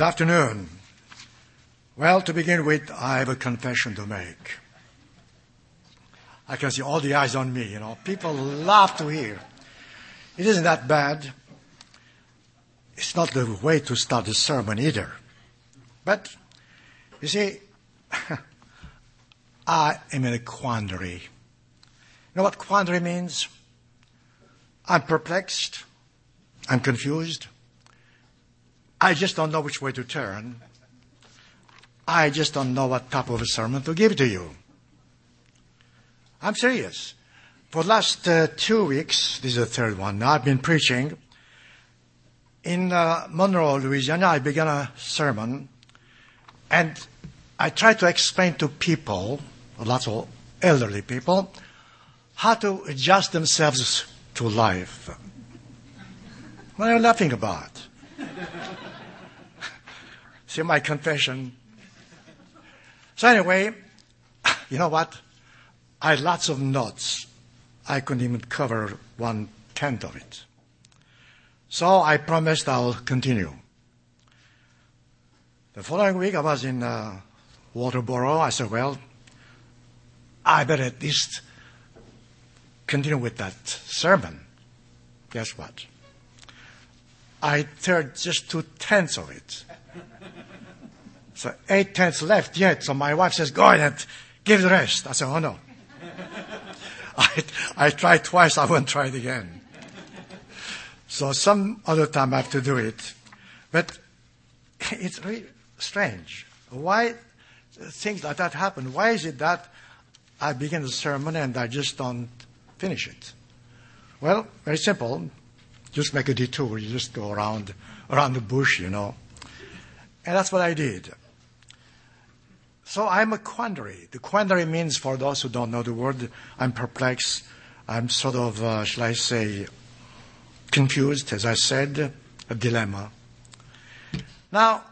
Good afternoon. Well, to begin with, I have a confession to make. I can see all the eyes on me, you know. People love to hear. It isn't that bad. It's not the way to start a sermon either. But, you see, I am in a quandary. You know what quandary means? I'm perplexed. I'm confused. I just don't know which way to turn. I just don't know what type of a sermon to give to you. I'm serious. For the last uh, two weeks, this is the third one, I've been preaching. In uh, Monroe, Louisiana, I began a sermon, and I tried to explain to people, lots of elderly people, how to adjust themselves to life. What are you laughing about? See my confession. So anyway, you know what? I had lots of notes. I couldn't even cover one tenth of it. So I promised I'll continue. The following week I was in uh, Walterboro. I said, well, I better at least continue with that sermon. Guess what? I heard just two tenths of it. So eight tenths left yet. So my wife says, go ahead, give the rest. I said, oh no. I, I tried twice, I won't try it again. So some other time I have to do it. But it's really strange. Why things like that happen? Why is it that I begin the sermon and I just don't finish it? Well, very simple. Just make a detour. You just go around, around the bush, you know. And that's what I did. So I'm a quandary. The quandary means, for those who don't know the word, I'm perplexed. I'm sort of, uh, shall I say, confused, as I said, a dilemma. Now,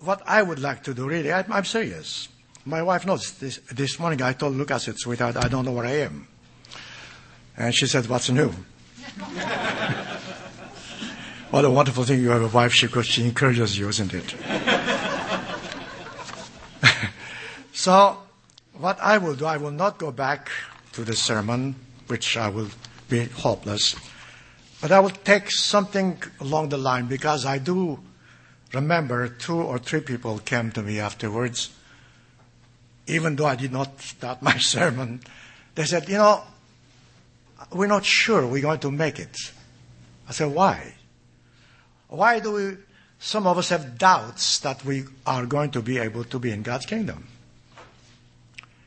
what I would like to do, really, I, am serious. My wife knows this, this morning I told Lucas, I said, sweetheart, I don't know where I am. And she said, what's new? what a wonderful thing you have a wife, she, she encourages you, isn't it? So, what I will do, I will not go back to the sermon, which I will be hopeless, but I will take something along the line because I do remember two or three people came to me afterwards, even though I did not start my sermon. They said, you know, we're not sure we're going to make it. I said, why? Why do we, some of us have doubts that we are going to be able to be in God's kingdom?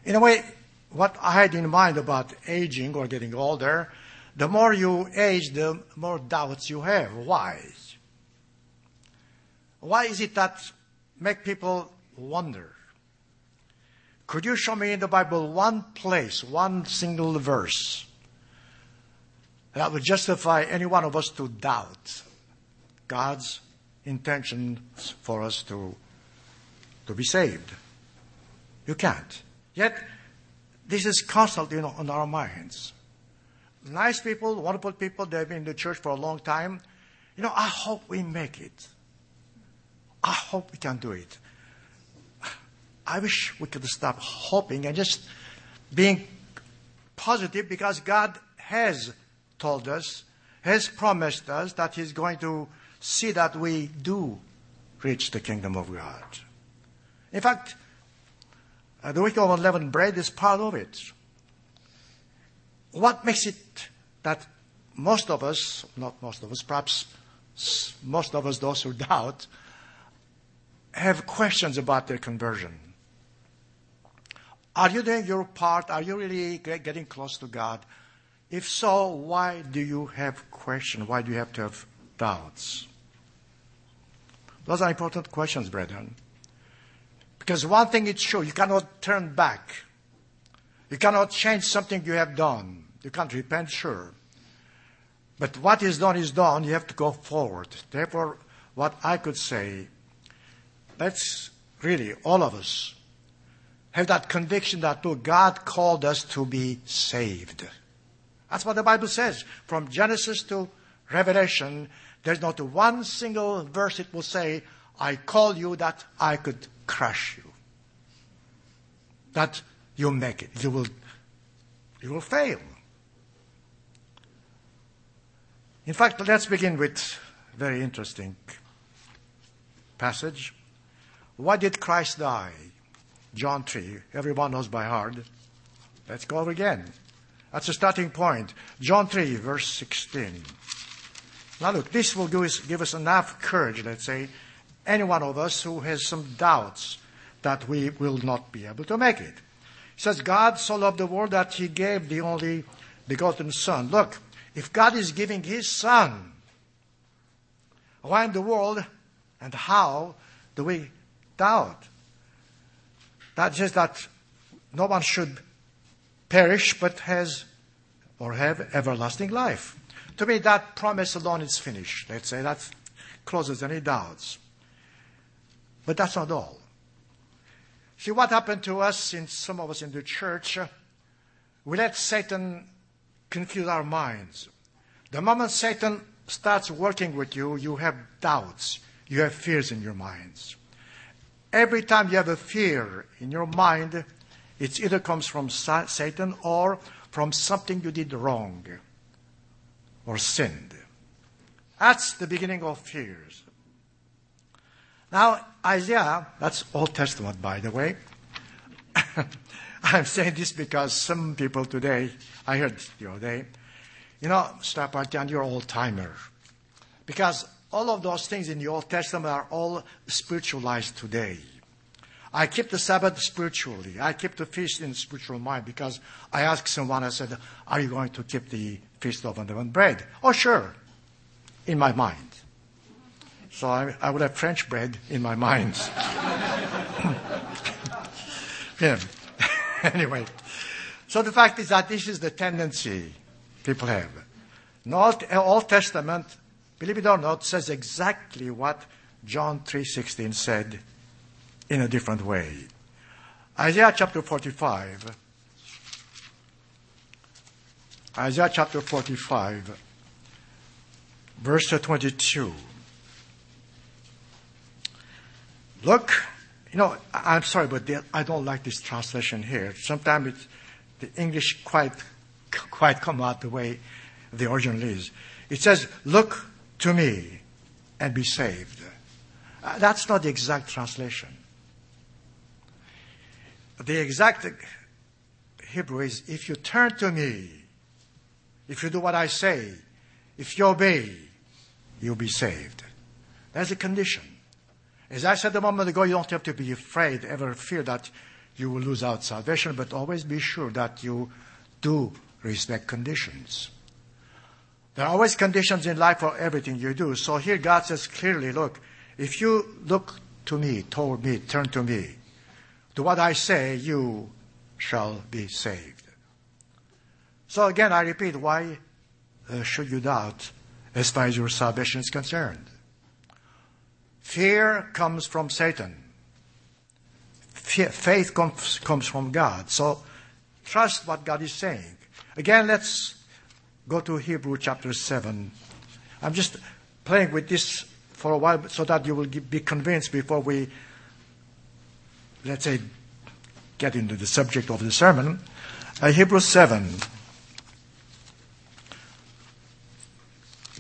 In a way, what I had in mind about aging or getting older, the more you age, the more doubts you have. Why? Why is it that make people wonder? Could you show me in the Bible one place, one single verse that would justify any one of us to doubt God's intentions for us to, to be saved? You can't. Yet, this is constantly on our minds. Nice people, wonderful people, they've been in the church for a long time. You know, I hope we make it. I hope we can do it. I wish we could stop hoping and just being positive because God has told us, has promised us that He's going to see that we do reach the kingdom of God. In fact, uh, the week of unleavened bread is part of it. What makes it that most of us, not most of us, perhaps most of us, those who doubt, have questions about their conversion? Are you doing your part? Are you really getting close to God? If so, why do you have questions? Why do you have to have doubts? Those are important questions, brethren. Because one thing is sure, you cannot turn back. You cannot change something you have done. You can't repent, sure. But what is done is done. You have to go forward. Therefore, what I could say, let's really, all of us, have that conviction that look, God called us to be saved. That's what the Bible says. From Genesis to Revelation, there's not one single verse it will say, I call you that I could crush you. That you make it. You will, you will fail. In fact, let's begin with a very interesting passage. Why did Christ die? John 3. Everyone knows by heart. Let's go over again. That's a starting point. John 3, verse 16. Now look, this will give us, give us enough courage, let's say, any one of us who has some doubts that we will not be able to make it. He says, God so loved the world that he gave the only begotten Son. Look, if God is giving his Son, why in the world and how do we doubt? That just that no one should perish but has or have everlasting life. To me, that promise alone is finished. Let's say that closes any doubts. But that's not all. See what happened to us in some of us in the church? Uh, we let Satan confuse our minds. The moment Satan starts working with you, you have doubts. You have fears in your minds. Every time you have a fear in your mind, it either comes from Satan or from something you did wrong or sinned. That's the beginning of fears. Now, Isaiah, that's Old Testament, by the way. I'm saying this because some people today, I heard the other day, you know, Stapartian, you're old timer. Because all of those things in the Old Testament are all spiritualized today. I keep the Sabbath spiritually. I keep the feast in spiritual mind because I asked someone, I said, Are you going to keep the feast of unleavened bread? Oh, sure, in my mind. So I, I would have French bread in my mind. yeah. anyway, so the fact is that this is the tendency people have. The Old, uh, Old Testament, believe it or not, says exactly what John 3.16 said in a different way. Isaiah chapter 45. Isaiah chapter 45, verse 22. Look, you know, I'm sorry, but I don't like this translation here. Sometimes the English quite, quite come out the way the original is. It says, look to me and be saved. Uh, that's not the exact translation. The exact Hebrew is, if you turn to me, if you do what I say, if you obey, you'll be saved. That's a condition. As I said a moment ago, you don't have to be afraid, ever fear that you will lose out salvation, but always be sure that you do respect conditions. There are always conditions in life for everything you do. So here God says clearly, look, if you look to me, toward me, turn to me, to what I say, you shall be saved. So again, I repeat, why uh, should you doubt as far as your salvation is concerned? Fear comes from Satan. Faith comes, comes from God. So trust what God is saying. Again, let's go to Hebrew chapter 7. I'm just playing with this for a while so that you will be convinced before we, let's say, get into the subject of the sermon. Uh, Hebrews 7.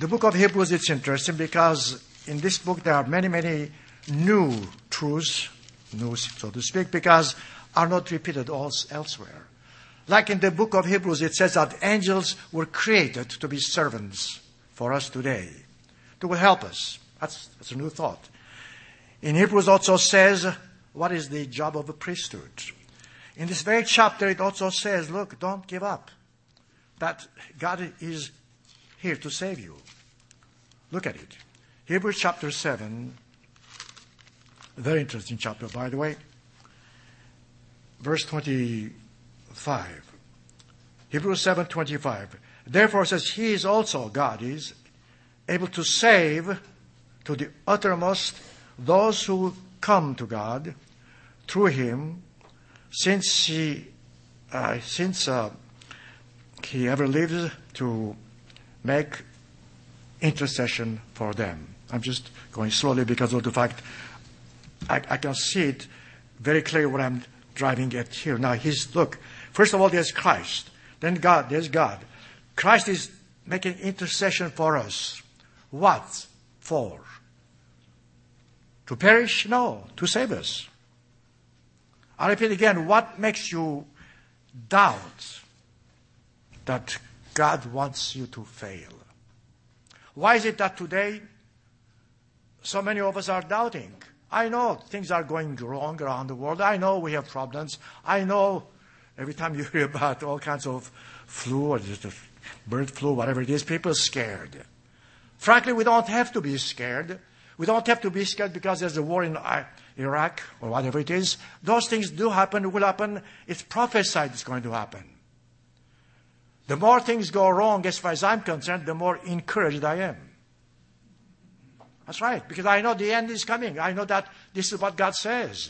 The book of Hebrews, it's interesting because in this book there are many, many new truths, new, so to speak, because are not repeated elsewhere. Like in the book of Hebrews, it says that angels were created to be servants for us today, to help us. That's, that's a new thought. In Hebrews also says, what is the job of a priesthood? In this very chapter, it also says, look, don't give up. That God is here to save you. Look at it. Hebrews chapter 7, very interesting chapter, by the way. Verse 25. Hebrews 7 25. Therefore says, He is also, God is, able to save to the uttermost those who come to God through Him, since He, uh, since uh, He ever lives to make intercession for them. I'm just going slowly because of the fact I, I can see it very clearly what I'm driving at here. Now, he's, look, first of all, there's Christ. Then God, there's God. Christ is making intercession for us. What for? To perish? No, to save us. I repeat again, what makes you doubt that God wants you to fail? Why is it that today so many of us are doubting? I know things are going wrong around the world. I know we have problems. I know every time you hear about all kinds of flu or just bird flu, whatever it is, people are scared. Frankly, we don't have to be scared. We don't have to be scared because there's a war in Iraq or whatever it is. Those things do happen, will happen. It's prophesied it's going to happen. The more things go wrong, as far as I'm concerned, the more encouraged I am. That's right, because I know the end is coming. I know that this is what God says.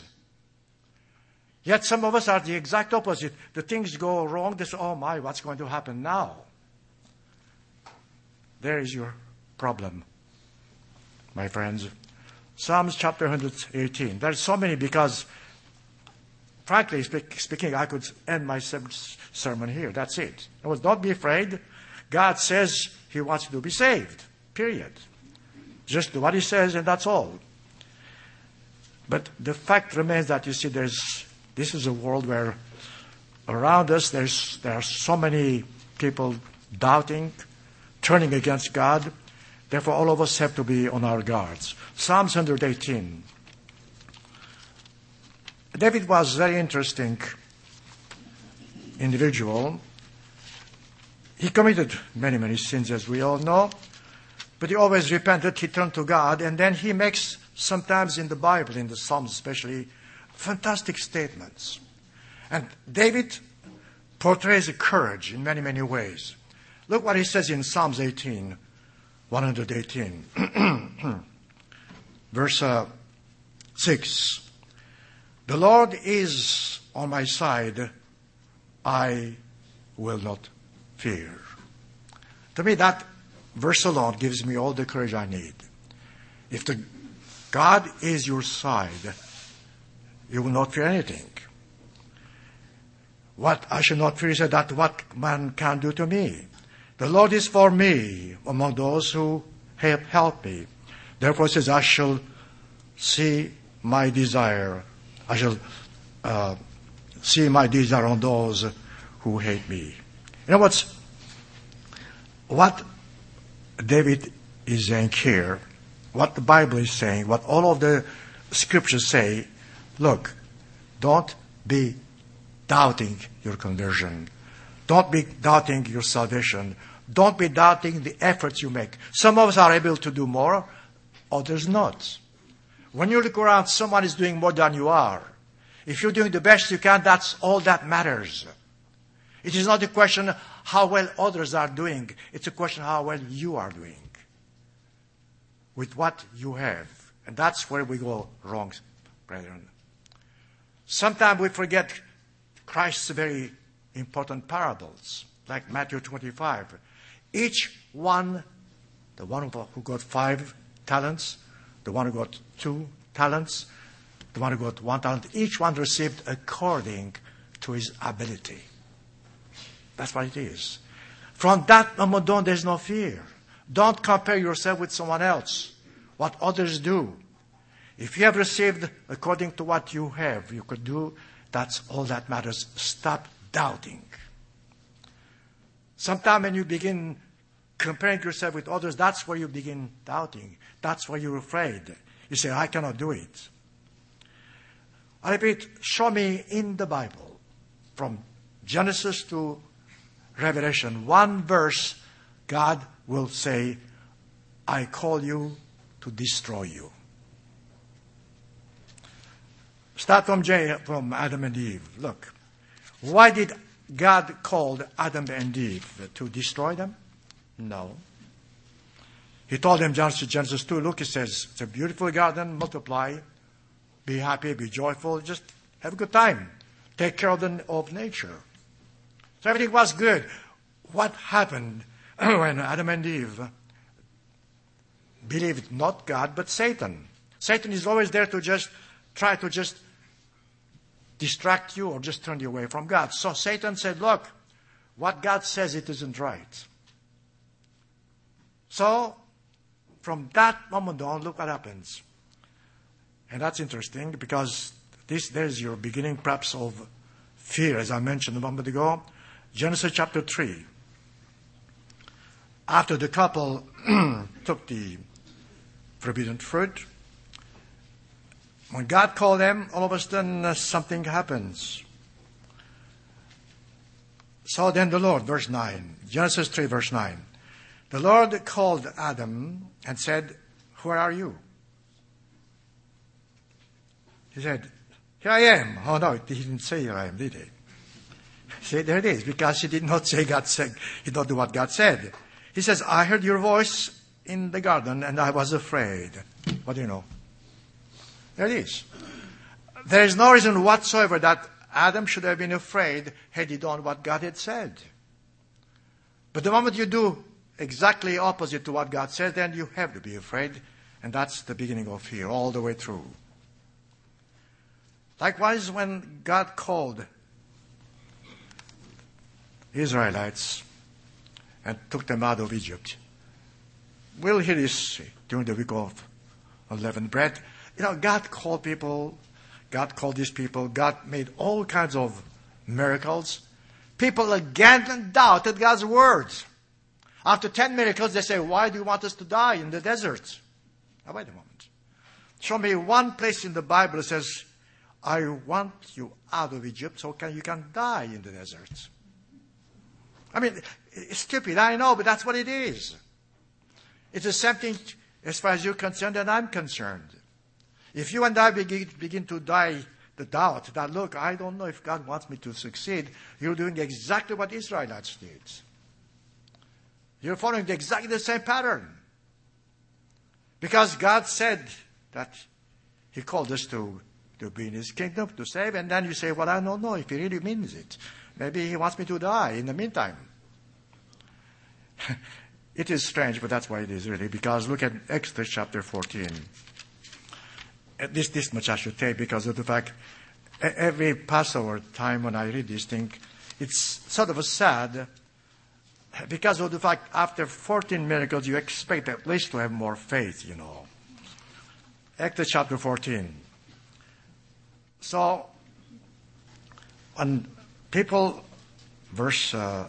Yet some of us are the exact opposite. The things go wrong, this, oh my, what's going to happen now? There is your problem, my friends. Psalms chapter 118. There's so many because, frankly speaking, I could end my sermon here. That's it. I was don't be afraid. God says He wants you to be saved. Period. Just do what he says, and that's all. But the fact remains that you see, there's this is a world where around us there's there are so many people doubting, turning against God. Therefore, all of us have to be on our guards. Psalms 118. David was a very interesting individual. He committed many, many sins, as we all know. But he always repented, he turned to God, and then he makes, sometimes in the Bible, in the Psalms especially, fantastic statements. And David portrays courage in many, many ways. Look what he says in Psalms 18, 118, verse uh, 6. The Lord is on my side, I will not fear. To me, that verse alone gives me all the courage I need. If the God is your side, you will not fear anything. What I shall not fear is that what man can do to me. The Lord is for me among those who have helped me. Therefore says, I shall see my desire. I shall uh, see my desire on those who hate me. You know what's what David is saying here, what the Bible is saying, what all of the scriptures say, look, don't be doubting your conversion. Don't be doubting your salvation. Don't be doubting the efforts you make. Some of us are able to do more, others not. When you look around, someone is doing more than you are. If you're doing the best you can, that's all that matters. It is not a question how well others are doing. It's a question how well you are doing with what you have. And that's where we go wrong, brethren. Sometimes we forget Christ's very important parables, like Matthew 25. Each one, the one who got five talents, the one who got two talents, the one who got one talent, each one received according to his ability. That's what it is. From that moment on, there's no fear. Don't compare yourself with someone else, what others do. If you have received according to what you have, you could do, that's all that matters. Stop doubting. Sometimes when you begin comparing yourself with others, that's where you begin doubting. That's where you're afraid. You say, I cannot do it. I repeat, show me in the Bible, from Genesis to Revelation, one verse, God will say, I call you to destroy you. Start from, J, from Adam and Eve. Look, why did God call Adam and Eve to destroy them? No. He told them, Genesis, Genesis 2, look, he says, it's a beautiful garden, multiply, be happy, be joyful, just have a good time. Take care of, the, of nature. So everything was good. What happened when Adam and Eve believed not God, but Satan. Satan is always there to just try to just distract you or just turn you away from God. So Satan said, Look, what God says it isn't right. So, from that moment on, look what happens. And that's interesting because this there's your beginning perhaps of fear, as I mentioned a moment ago. Genesis chapter 3. After the couple took the forbidden fruit, when God called them, all of a sudden uh, something happens. So then the Lord, verse 9, Genesis 3, verse 9. The Lord called Adam and said, Where are you? He said, Here I am. Oh no, he didn't say here I am, did he? See, there it is, because he did not say God said, he did not do what God said. He says, I heard your voice in the garden and I was afraid. What do you know? There it is. There is no reason whatsoever that Adam should have been afraid had he done what God had said. But the moment you do exactly opposite to what God says, then you have to be afraid. And that's the beginning of fear all the way through. Likewise, when God called Israelites and took them out of Egypt, we'll hear this during the week of unleavened bread. You know, God called people, God called these people, God made all kinds of miracles. People again doubted God's words. After 10 miracles, they say, Why do you want us to die in the desert? Now, wait a moment. Show me one place in the Bible that says, I want you out of Egypt so can, you can die in the desert. I mean, it's stupid, I know, but that's what it is. It's the same thing as far as you're concerned and I'm concerned. If you and I begin, begin to die the doubt that, look, I don't know if God wants me to succeed, you're doing exactly what Israelites did. You're following exactly the same pattern. Because God said that He called us to, to be in His kingdom, to save, and then you say, Well, I don't know if He really means it. Maybe He wants me to die in the meantime. it is strange, but that's why it is really, because look at Exodus chapter 14. At least this much I should say because of the fact every Passover time when I read this thing, it's sort of sad because of the fact after 14 miracles, you expect at least to have more faith, you know. Acts chapter 14. So, when people, verse uh,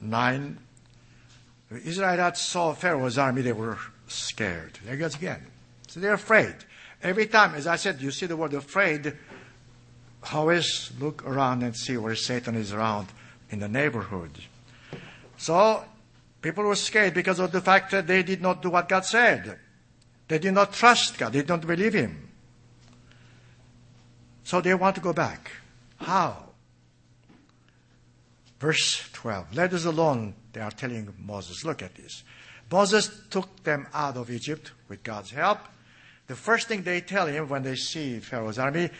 9, the Israelites saw Pharaoh's army, they were scared. There goes again. So they're afraid. Every time, as I said, you see the word afraid, always look around and see where Satan is around in the neighborhood. So people were scared because of the fact that they did not do what God said. They did not trust God. They did not believe Him. So they want to go back. How? Verse 12. Let us alone, they are telling Moses. Look at this. Moses took them out of Egypt with God's help. The first thing they tell him when they see Pharaoh's army,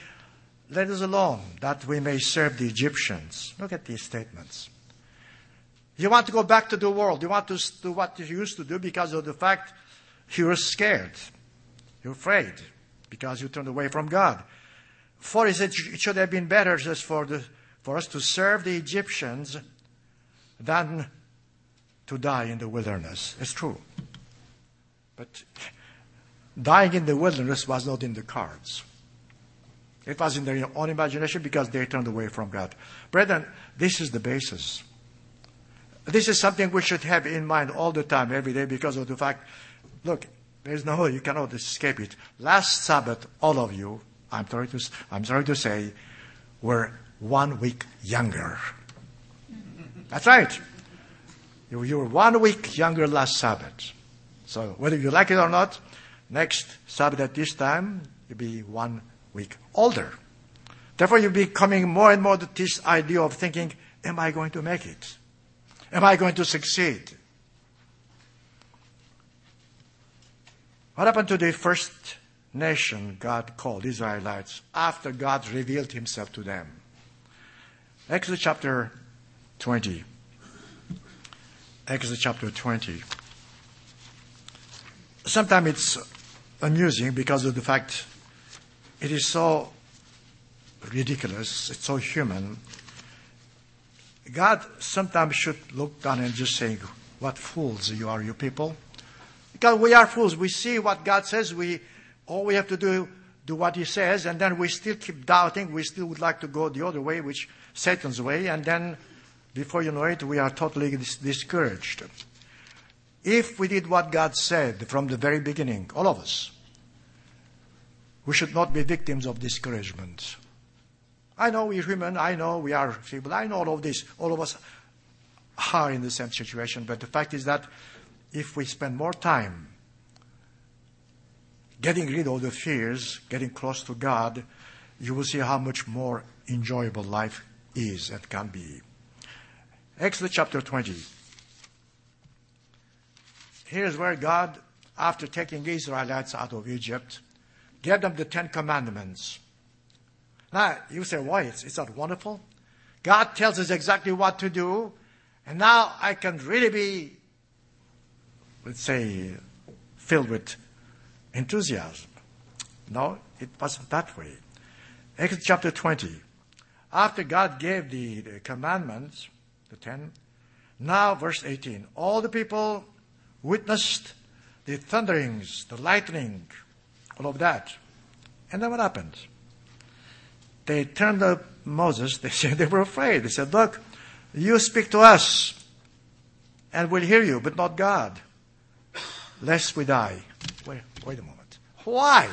let us alone that we may serve the Egyptians. Look at these statements. You want to go back to the world. You want to do what you used to do because of the fact you were scared. You're afraid because you turned away from God. For he said it should have been better just for, the, for us to serve the Egyptians than to die in the wilderness. It's true. But dying in the wilderness was not in the cards. It was in their own imagination because they turned away from God. Brethren, this is the basis. This is something we should have in mind all the time, every day, because of the fact, look, there's no way you cannot escape it. Last Sabbath, all of you, I'm sorry to, I'm sorry to say, were one week younger. That's right. You, you were one week younger last Sabbath. So whether you like it or not, next Sabbath at this time, you'll be one week older. Therefore, you'll be coming more and more to this idea of thinking, am I going to make it? Am I going to succeed? What happened to the first nation God called Israelites after God revealed himself to them? Exodus chapter 20. Exodus chapter 20. sometimes it's amusing because of the fact it is so ridiculous, it's so human. God sometimes should look down and just say, What fools you are, you people. Because we are fools. We see what God says. We all we have to do do what He says, and then we still keep doubting. We still would like to go the other way, which Satan's way, and then before you know it, we are totally dis- discouraged. If we did what God said from the very beginning, all of us, we should not be victims of discouragement. I know we're human. I know we are feeble. I know all of this. All of us are in the same situation. But the fact is that if we spend more time getting rid of the fears, getting close to God, you will see how much more enjoyable life is and can be. Exodus chapter 20. Here's where God, after taking Israelites out of Egypt, gave them the Ten Commandments. Now, you say, why? It's not wonderful? God tells us exactly what to do, and now I can really be, let's say, filled with enthusiasm. No, it wasn't that way. Exodus chapter 20. After God gave the, the commandments, the ten, now verse 18. All the people witnessed the thunderings, the lightning, all of that. And then what happened? They turned to Moses. They said they were afraid. They said, Look, you speak to us, and we'll hear you, but not God, lest we die. Wait, a moment. Why?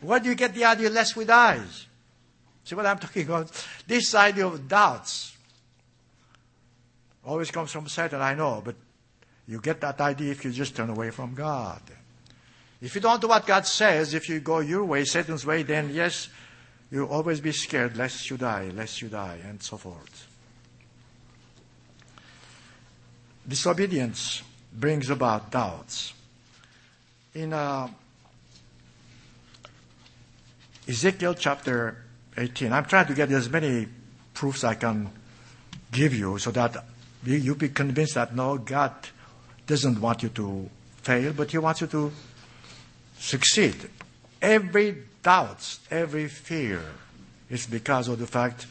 Where do you get the idea, lest we die? See what I'm talking about? This idea of doubts always comes from Satan, I know, but you get that idea if you just turn away from God. If you don't do what God says, if you go your way, Satan's way, then yes, you'll always be scared lest you die, lest you die, and so forth. Disobedience brings about doubts. In uh, Ezekiel chapter 18, I'm trying to get as many proofs I can give you so that you be convinced that no, God doesn't want you to fail, but He wants you to succeed. Every doubt, every fear is because of the fact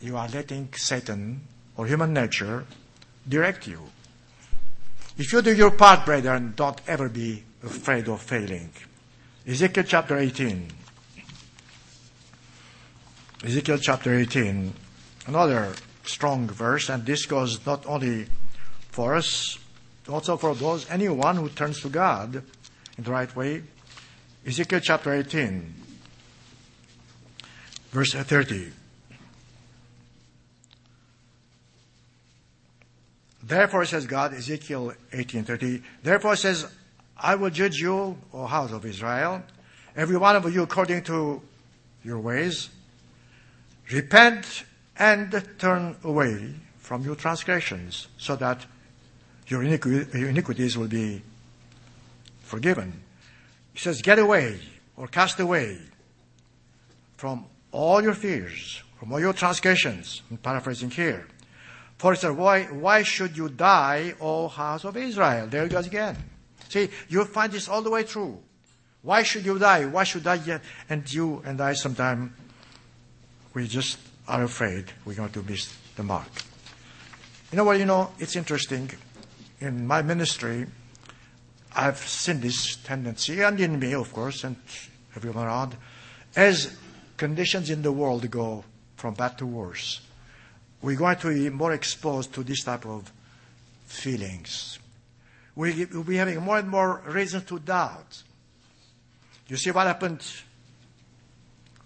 you are letting Satan or human nature direct you. If you do your part, brethren, don't ever be afraid of failing. Ezekiel chapter 18. Ezekiel chapter 18, another strong verse, and this goes not only for us, also for those, anyone who turns to God in the right way. Ezekiel chapter 18, verse 30. Therefore says God, Ezekiel 18:30. Therefore says, I will judge you, O house of Israel, every one of you according to your ways. Repent and turn away from your transgressions, so that your iniquities will be forgiven. He says, Get away or cast away from all your fears, from all your transgressions. I'm paraphrasing here. For said, why, why should you die, O house of Israel? There it goes again. See, you'll find this all the way through. Why should you die? Why should I yet? And you and I sometimes, we just are afraid we're going to miss the mark. You know what, you know, it's interesting. In my ministry, I've seen this tendency, and in me, of course, and everyone around, as conditions in the world go from bad to worse, we're going to be more exposed to this type of feelings. We will be having more and more reason to doubt. You see what happened,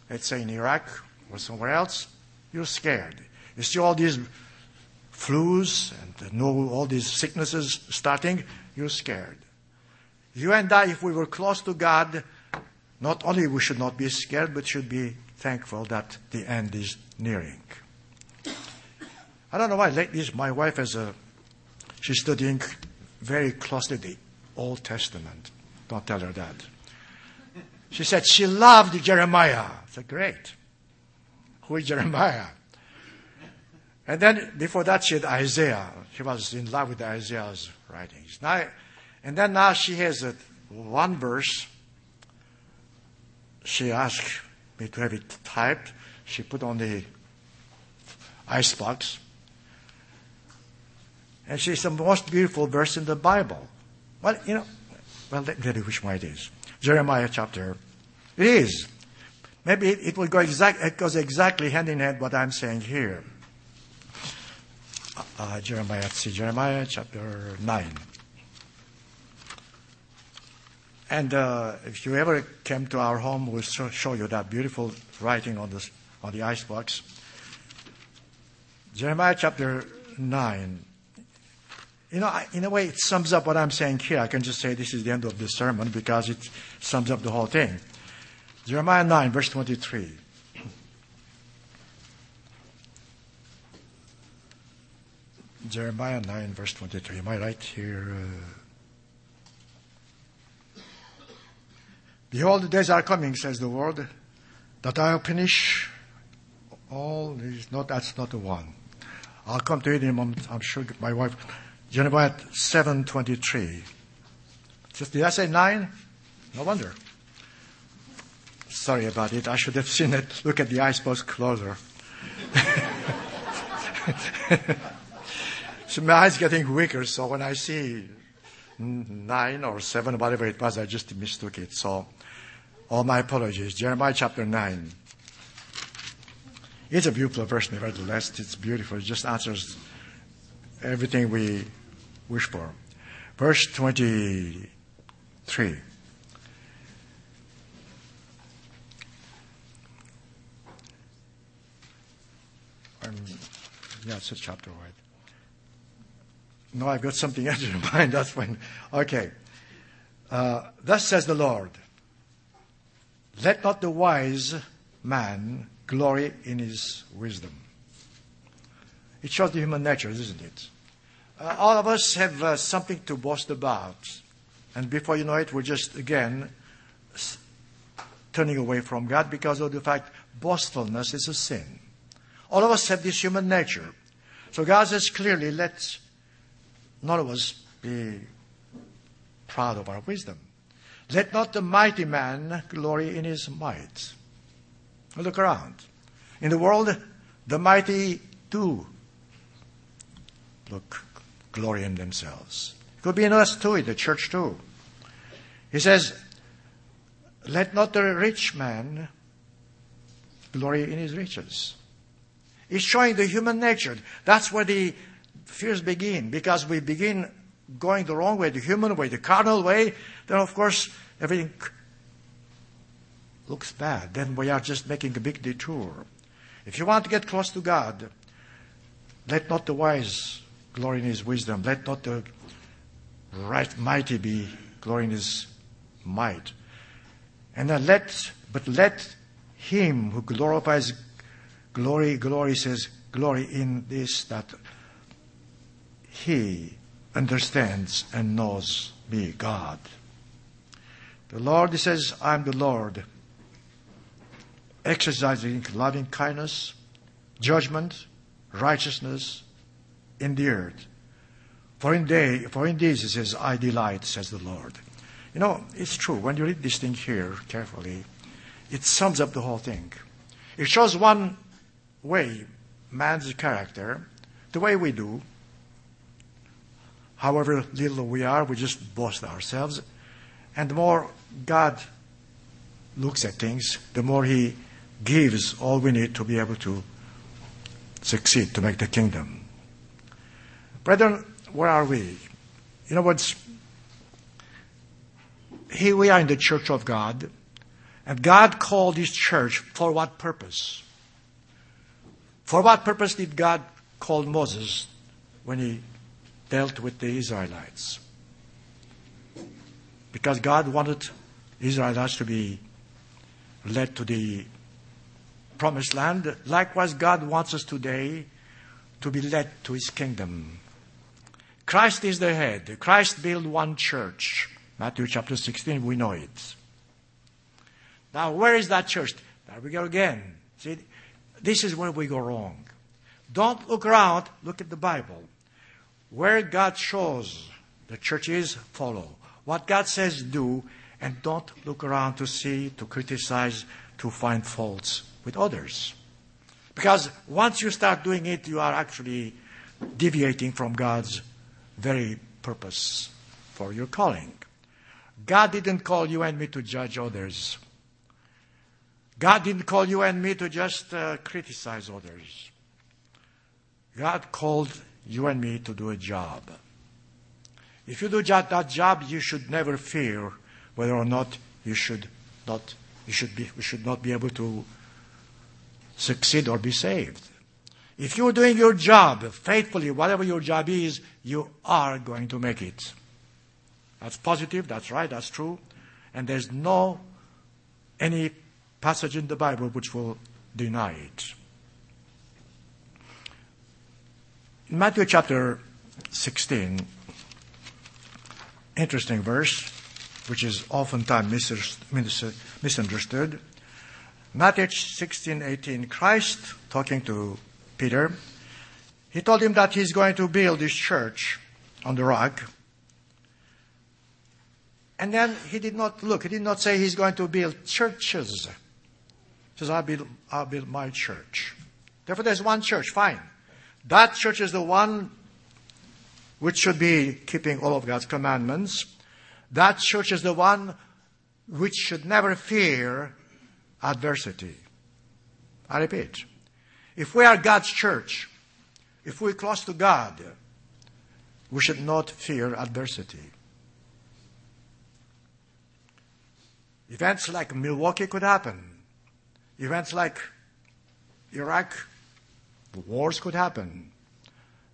let's say in Iraq or somewhere else? You're scared. You see all these flus and all these sicknesses starting, you're scared. You and I, if we were close to God, not only we should not be scared, but should be thankful that the end is nearing. I don't know why lately my wife has a, she's studying very closely the Old Testament. Don't tell her that. She said she loved Jeremiah. I said, great. Who is Jeremiah? And then before that, she had Isaiah. She was in love with Isaiah's writings. Now, And then now she has a, one verse. She asked me to have it typed. She put on the icebox. And she's the most beautiful verse in the Bible. Well, you know, well, let me tell you which one it is. Jeremiah chapter. It is. Maybe it, it will go exact, it goes exactly hand in hand what I'm saying here. Uh, uh Jeremiah, see, Jeremiah chapter 9. And uh, if you ever came to our home, we'll show you that beautiful writing on, this, on the icebox. Jeremiah chapter 9. You know, in a way, it sums up what I'm saying here. I can just say this is the end of the sermon because it sums up the whole thing. Jeremiah 9, verse 23. Jeremiah 9, verse 23. Am I right here? Uh, Behold, the days are coming, says the Lord, that I'll finish all these. Not that's not the one. I'll come to it in a moment. I'm sure my wife. Jeremiah seven twenty three. Just did I say nine? No wonder. Sorry about it. I should have seen it. Look at the icebox closer. so my eyes getting weaker. So when I see nine or seven, whatever it was, I just mistook it. So all my apologies. Jeremiah chapter 9. It's a beautiful verse, nevertheless. It's beautiful. It just answers everything we wish for. Verse 23. Um, yeah, it's a chapter, right? No, I've got something else in mind. That's when. Okay. Uh, thus says the Lord. Let not the wise man glory in his wisdom. It shows the human nature, isn't it? Uh, all of us have uh, something to boast about. And before you know it, we're just, again, s- turning away from God because of the fact boastfulness is a sin. All of us have this human nature. So God says clearly, let none of us be proud of our wisdom. Let not the mighty man glory in his might. Look around. In the world, the mighty do look glory in themselves. It could be in us too, in the church too. He says, Let not the rich man glory in his riches. He's showing the human nature. That's where the fears begin, because we begin going the wrong way, the human way, the carnal way, then of course everything looks bad. Then we are just making a big detour. If you want to get close to God, let not the wise glory in his wisdom. Let not the right mighty be glory in his might. And then let, but let him who glorifies glory, glory says, glory in this that he understands and knows me, God. The Lord, says, I'm the Lord, exercising loving kindness, judgment, righteousness in the earth. For in, day, for in this, he says, I delight, says the Lord. You know, it's true. When you read this thing here carefully, it sums up the whole thing. It shows one way man's character, the way we do, however little we are, we just boast ourselves. And the more God looks at things, the more He gives all we need to be able to succeed, to make the kingdom. Brethren, where are we? You know what's here we are in the church of God, and God called His church for what purpose? For what purpose did God call Moses when He dealt with the Israelites? Because God wanted Israelites to be led to the promised land. Likewise, God wants us today to be led to his kingdom. Christ is the head. Christ built one church. Matthew chapter 16, we know it. Now, where is that church? There we go again. See, this is where we go wrong. Don't look around, look at the Bible. Where God shows The church is follow. What God says, do, and don't look around to see, to criticize, to find faults with others. Because once you start doing it, you are actually deviating from God's very purpose for your calling. God didn't call you and me to judge others. God didn't call you and me to just uh, criticize others. God called you and me to do a job. If you do that job, you should never fear whether or not you should not, you should be, you should not be able to succeed or be saved. If you're doing your job faithfully, whatever your job is, you are going to make it. That's positive, that's right, that's true. And there's no any passage in the Bible which will deny it. In Matthew chapter 16, interesting verse, which is oftentimes misunderstood. Matthew 16, 18, Christ talking to Peter, he told him that he's going to build his church on the rock. And then he did not look, he did not say he's going to build churches. He says, I'll build, I'll build my church. Therefore, there's one church, fine. That church is the one which should be keeping all of God's commandments. That church is the one which should never fear adversity. I repeat, if we are God's church, if we're close to God, we should not fear adversity. Events like Milwaukee could happen. Events like Iraq, wars could happen.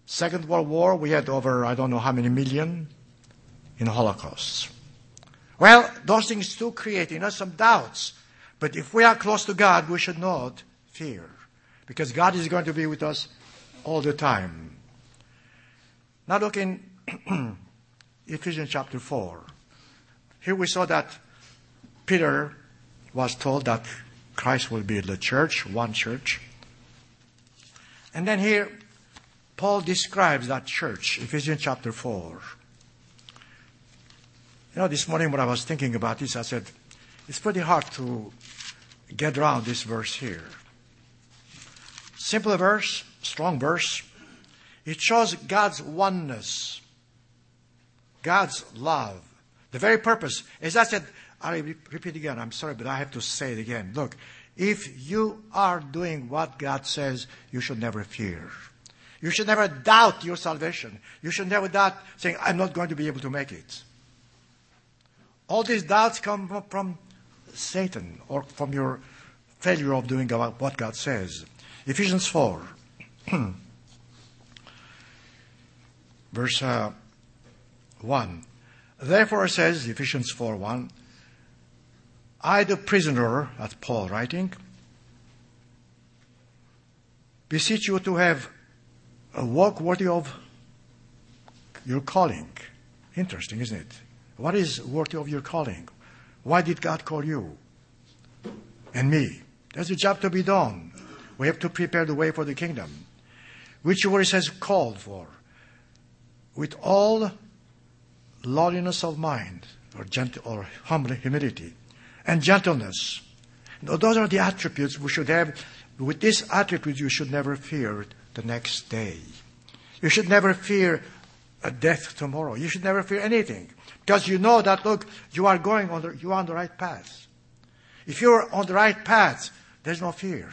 Second World War, we had over, I don't know how many million in Holocausts. Well, those things do create in us some doubts. But if we are close to God, we should not fear. Because God is going to be with us all the time. Now look in Ephesians chapter 4. Here we saw that Peter was told that Christ will be the church, one church. And then here, Paul describes that church, Ephesians chapter 4. You know, this morning when I was thinking about this, I said, it's pretty hard to get around this verse here. Simple verse, strong verse. It shows God's oneness, God's love. The very purpose, as I said, I repeat again, I'm sorry, but I have to say it again. Look, if you are doing what God says, you should never fear. You should never doubt your salvation. You should never doubt saying, I'm not going to be able to make it. All these doubts come from Satan or from your failure of doing what God says. Ephesians 4, verse uh, 1. Therefore, it says, Ephesians 4 1, I, the prisoner, that's Paul writing, beseech you to have a walk worthy of your calling. Interesting, isn't it? What is worthy of your calling? Why did God call you and me? There's a job to be done. We have to prepare the way for the kingdom, which word has called for, with all lowliness of mind or gentle or humble humility and gentleness. Now, those are the attributes we should have. With these attributes, you should never fear the next day. You should never fear a death tomorrow. You should never fear anything. Because you know that, look, you are going on the, you are on the right path. If you're on the right path, there's no fear.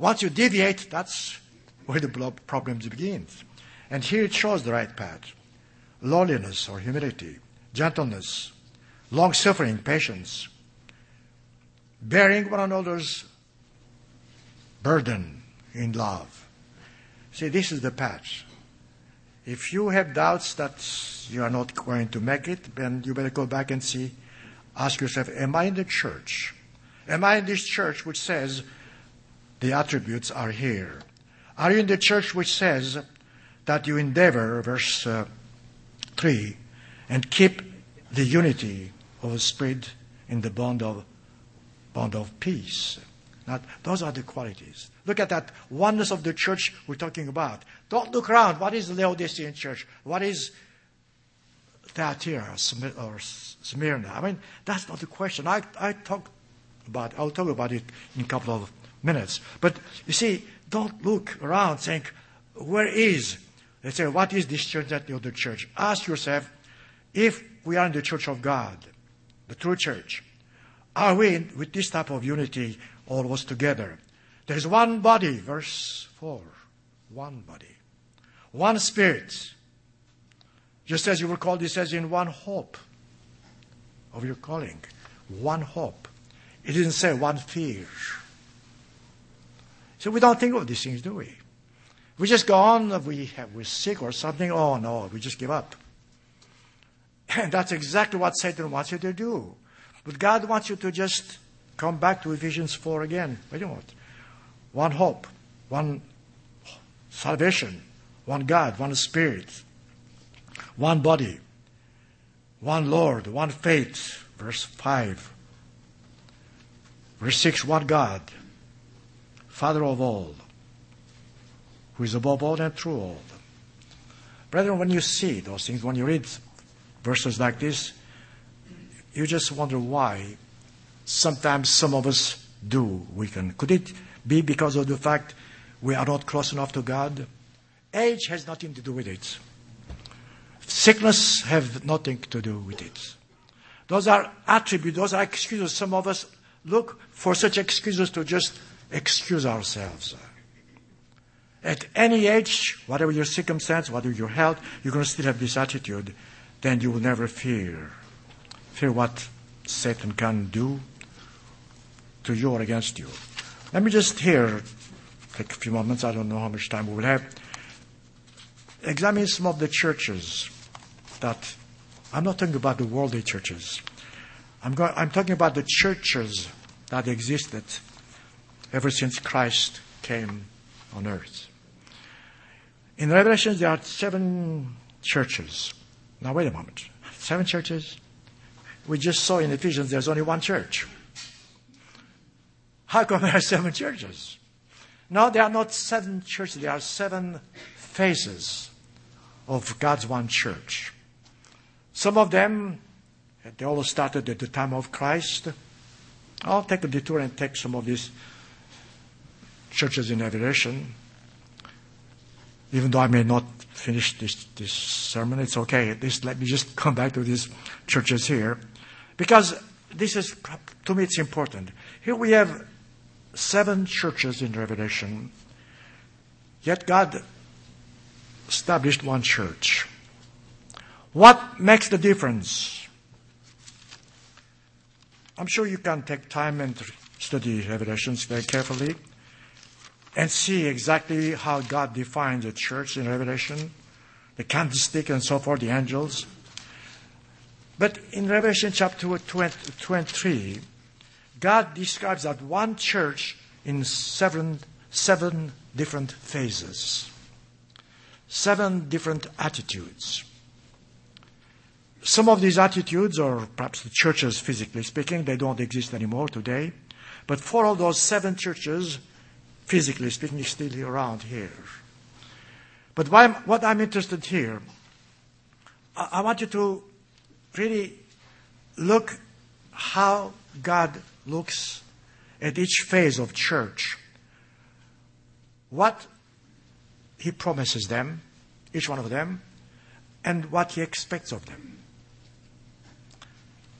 Once you deviate, that's where the problems begin. And here it shows the right path. Lowliness or humility, gentleness, long suffering, patience, bearing one another's burden in love. See, this is the patch. If you have doubts that you are not going to make it, then you better go back and see, ask yourself, am I in the church? Am I in this church which says the attributes are here? Are you in the church which says that you endeavor, verse uh, 3, and keep the unity of the Spirit in the bond of, bond of peace? Now, those are the qualities. Look at that oneness of the church we're talking about. Don't look around. What is the Laodicean church? What is Thyatira or Smyrna. I mean, that's not the question. I, I talk about, I'll talk about it in a couple of minutes. But you see, don't look around saying, where is? They say, what is this church, that the other church? Ask yourself, if we are in the church of God, the true church, are we in, with this type of unity us together? There is one body, verse 4. One body. One spirit. Just as you were called, it says, in one hope of your calling. One hope. It didn't say one fear. So we don't think of these things, do we? We just go on, we have, we're sick or something, oh no, we just give up. And that's exactly what Satan wants you to do. But God wants you to just come back to Ephesians 4 again. Wait a minute. One hope, one salvation, one God, one Spirit, one body, one Lord, one faith. Verse 5. Verse 6 One God, Father of all, who is above all and through all. Brethren, when you see those things, when you read verses like this, you just wonder why sometimes some of us do weaken. Could it be because of the fact we are not close enough to God? Age has nothing to do with it. Sickness have nothing to do with it. Those are attributes, those are excuses. Some of us look for such excuses to just excuse ourselves. At any age, whatever your circumstance, whatever your health, you're going to still have this attitude. Then you will never fear. Fear what Satan can do to you or against you. Let me just here take a few moments. I don't know how much time we will have. Examine some of the churches that I'm not talking about the worldly churches. I'm, I'm talking about the churches that existed ever since Christ came on earth. In Revelation, there are seven churches. Now, wait a moment. Seven churches? We just saw in Ephesians there's only one church. How come there are seven churches? No, there are not seven churches, there are seven phases of God's one church. Some of them, they all started at the time of Christ. I'll take a detour and take some of these churches in Revelation. Even though I may not finish this, this sermon, it's okay. At least let me just come back to these churches here. Because this is, to me, it's important. Here we have seven churches in Revelation, yet God established one church. What makes the difference? I'm sure you can take time and study Revelations very carefully and see exactly how God defines the church in Revelation, the candlestick and so forth, the angels. But in Revelation chapter 23, God describes that one church in seven, seven different phases, seven different attitudes. Some of these attitudes, or perhaps the churches physically speaking, they don't exist anymore today. But four of those seven churches, physically speaking, still around here. But what I'm interested here, I want you to really look how God looks at each phase of church. What He promises them, each one of them, and what He expects of them.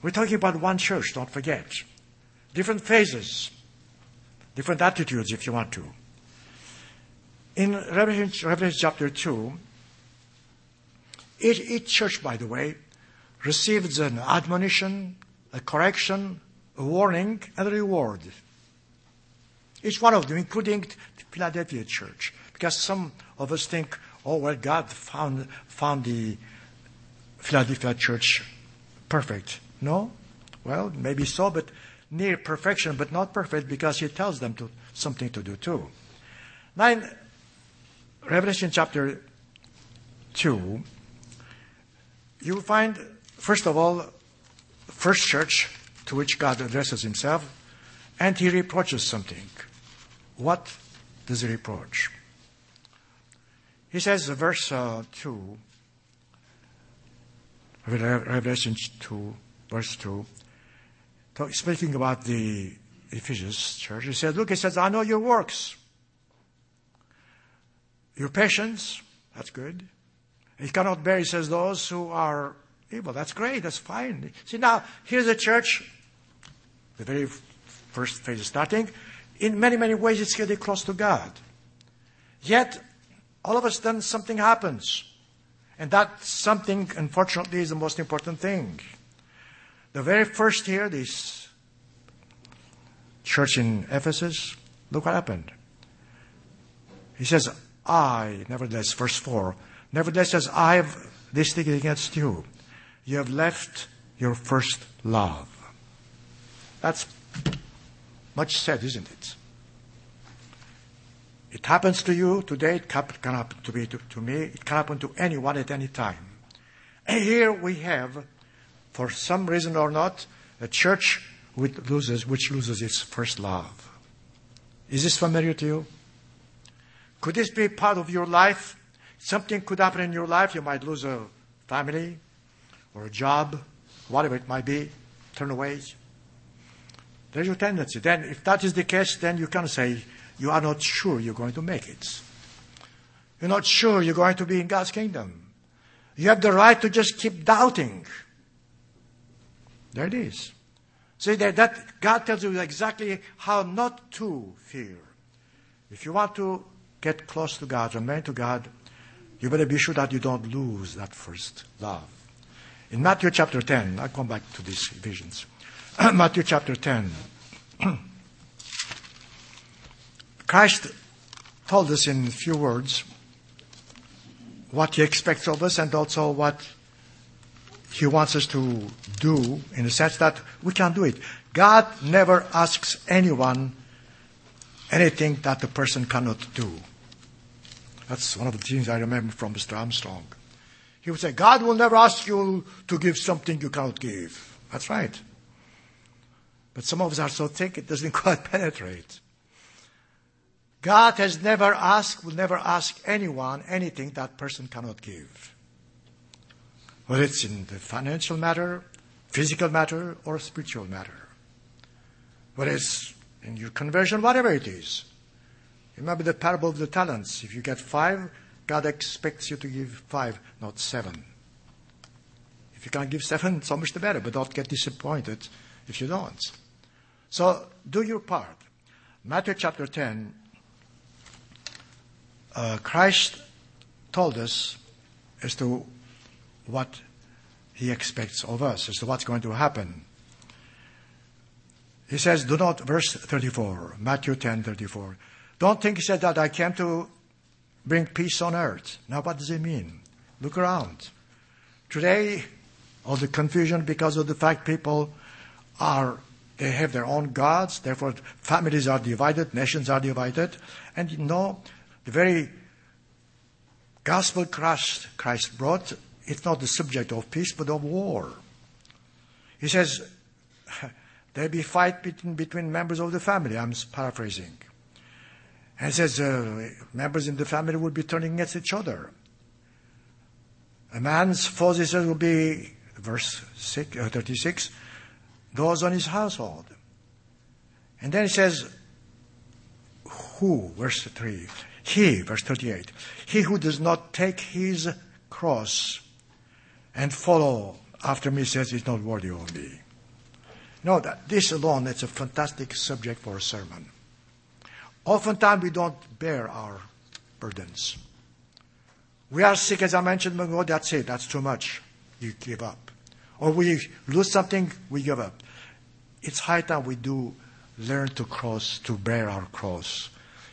We're talking about one church, don't forget. Different phases, different attitudes, if you want to. In Revelation, Revelation chapter 2, each, each church, by the way, receives an admonition, a correction, a warning, and a reward. Each one of them, including the Philadelphia church. Because some of us think, oh, well, God found, found the Philadelphia church perfect. No? Well, maybe so, but near perfection, but not perfect because he tells them to something to do too. In Revelation chapter 2, you find, first of all, first church to which God addresses himself, and he reproaches something. What does he reproach? He says, verse uh, 2, Revelation 2, verse 2, speaking about the Ephesians church, he said, Look, he says, I know your works, your patience, that's good. He cannot bear, he says, those who are evil. That's great, that's fine. See, now, here's a church, the very first phase is starting. In many, many ways, it's getting close to God. Yet, all of a sudden, something happens. And that something, unfortunately, is the most important thing. The very first year, this church in Ephesus, look what happened. He says, I, nevertheless, verse 4, nevertheless, says, I have this thing against you. You have left your first love. That's much said, isn't it? It happens to you today, it can happen to me, to, to me, it can happen to anyone at any time. And here we have, for some reason or not, a church which loses, which loses its first love. Is this familiar to you? Could this be part of your life? Something could happen in your life. You might lose a family or a job, whatever it might be, turn away. There's your tendency. Then, if that is the case, then you can say, you are not sure you're going to make it. You're not sure you're going to be in God's kingdom. You have the right to just keep doubting. There it is. See that, God tells you exactly how not to fear. If you want to get close to God, remain to God, you better be sure that you don't lose that first love. In Matthew chapter 10, I'll come back to these visions. Matthew chapter 10. Christ told us in a few words what he expects of us and also what he wants us to do in the sense that we can do it. God never asks anyone anything that the person cannot do. That's one of the things I remember from Mr. Armstrong. He would say, God will never ask you to give something you cannot give. That's right. But some of us are so thick it doesn't quite penetrate. God has never asked, will never ask anyone anything that person cannot give. Whether it's in the financial matter, physical matter, or spiritual matter. Whether it's in your conversion, whatever it is. Remember the parable of the talents. If you get five, God expects you to give five, not seven. If you can't give seven, so much the better, but don't get disappointed if you don't. So do your part. Matthew chapter 10, uh, Christ told us as to what he expects of us, as to what's going to happen. He says, do not, verse 34, Matthew 10, 34. Don't think, he said, that I came to bring peace on earth. Now, what does it mean? Look around. Today, all the confusion because of the fact people are, they have their own gods, therefore families are divided, nations are divided, and you know, the very gospel Christ, Christ brought, it's not the subject of peace, but of war. He says, there be fight between, between members of the family. I'm paraphrasing. And he says uh, members in the family will be turning against each other. A man's foes, he says, will be, verse six, uh, 36, those on his household. And then he says, who, verse 3, he, verse 38, he who does not take his cross and follow after me says he's not worthy of me. No, that this alone, it's a fantastic subject for a sermon. Oftentimes we don't bear our burdens. We are sick, as I mentioned ago, that's it, that's too much. You give up. Or we lose something, we give up. It's high time we do learn to cross, to bear our cross.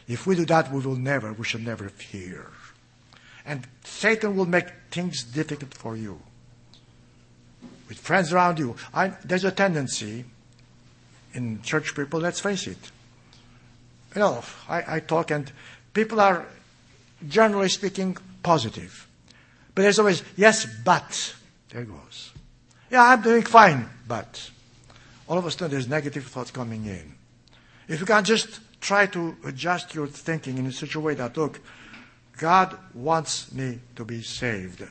If we do that, we will never, we should never fear. And Satan will make things difficult for you. With friends around you. I, there's a tendency in church people, let's face it. You know, I, I talk and people are, generally speaking, positive. But there's always, yes, but. There goes. Yeah, I'm doing fine, but. All of a sudden there's negative thoughts coming in. If you can just try to adjust your thinking in such a way that, look, God wants me to be saved.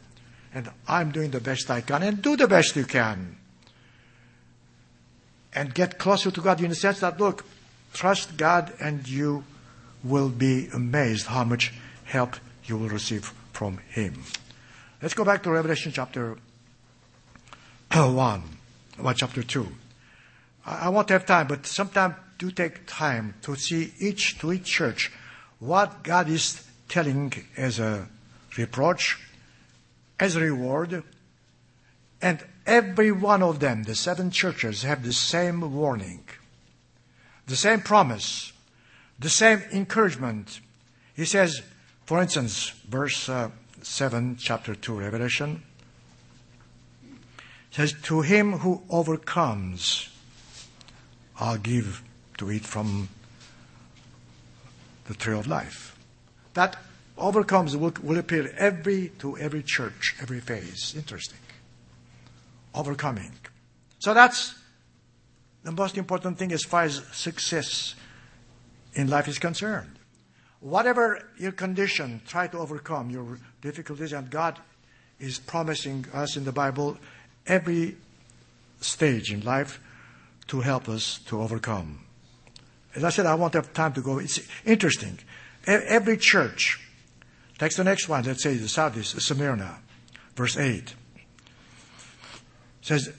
And I'm doing the best I can, and do the best you can. And get closer to God in the sense that, look, trust God and you will be amazed how much help you will receive from Him. Let's go back to Revelation chapter 1, well, chapter 2. I won't have time, but sometimes do take time to see each, to each church, what God is telling as a reproach, as a reward, and every one of them, the seven churches, have the same warning, the same promise, the same encouragement. He says, for instance, verse uh, 7, chapter 2, Revelation, says, To him who overcomes, I'll give to eat from the tree of life. That overcomes will, will appear every to every church, every phase. Interesting. Overcoming. So that's the most important thing as far as success in life is concerned. Whatever your condition, try to overcome your difficulties, and God is promising us in the Bible every stage in life to help us to overcome. As I said, I won't have time to go. It's interesting. Every church, takes the next one, let's say the Sardis, Smyrna, verse 8, says,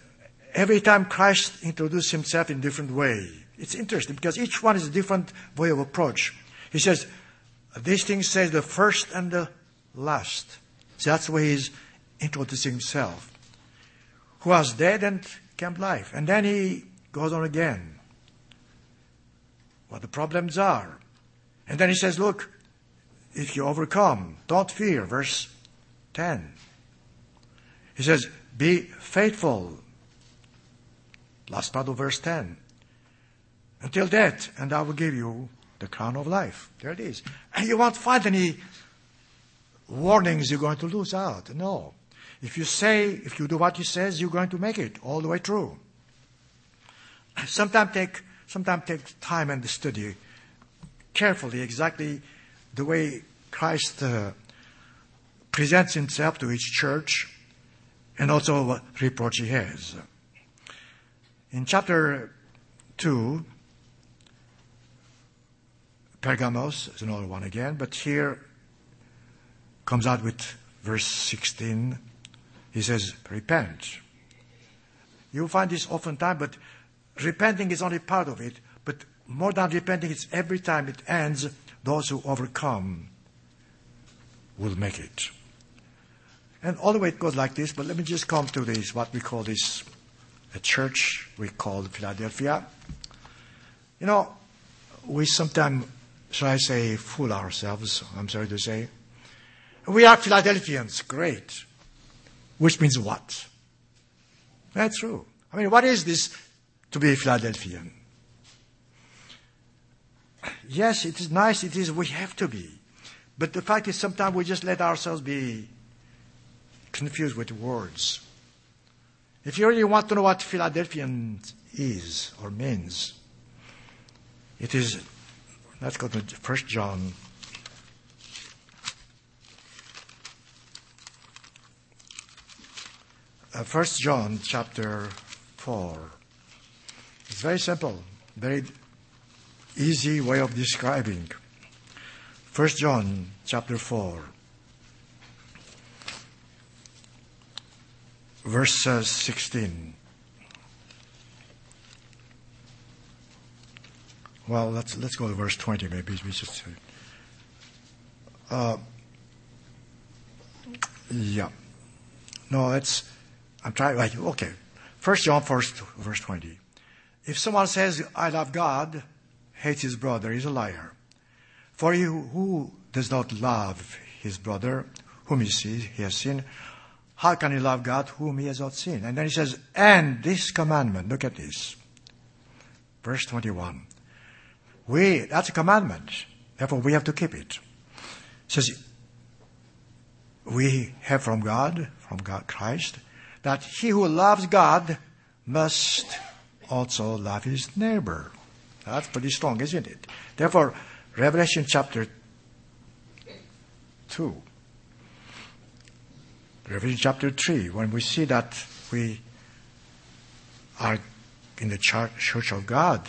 every time Christ introduced himself in different way. It's interesting because each one is a different way of approach. He says, these things says the first and the last. So that's the way he's introducing himself. Who was dead and came life. And then he goes on again. What the problems are. And then he says, look, if you overcome, don't fear. Verse 10. He says, be faithful. Last part of verse 10. Until death, and I will give you the crown of life. There it is. And you won't find any warnings you're going to lose out. No. If you say, if you do what he says, you're going to make it all the way through. Sometimes take, sometimes take time and study carefully exactly the way Christ uh, presents himself to each church and also what reproach he has. In chapter 2, Pergamos is another one again, but here comes out with verse 16. He says, repent. You find this oftentimes, but repenting is only part of it. But more than repenting, it's every time it ends, those who overcome will make it. And all the way it goes like this, but let me just come to this, what we call this, a church we call Philadelphia. You know, we sometimes shall I say, fool ourselves, I'm sorry to say. We are Philadelphians, great. Which means what? That's true. I mean, what is this to be a Philadelphian? Yes, it is nice, it is, we have to be. But the fact is, sometimes we just let ourselves be confused with words. If you really want to know what Philadelphian is or means, it is Let's go to 1 John. Uh, 1 John chapter 4. It's very simple, very easy way of describing. 1 John chapter 4. Verse uh, 16. Well, let's let's go to verse twenty. Maybe we just. Uh, yeah. No, it's. I'm trying. Like, okay. First John, first verse twenty. If someone says, "I love God," hates his brother, he's a liar. For you who does not love his brother, whom he sees, he has seen, how can he love God whom he has not seen? And then he says, and this commandment, look at this. Verse 21. We, that's a commandment. Therefore, we have to keep it. it says, we have from God, from God Christ, that he who loves God must also love his neighbor. That's pretty strong, isn't it? Therefore, Revelation chapter 2, Revelation chapter 3, when we see that we are in the church of God,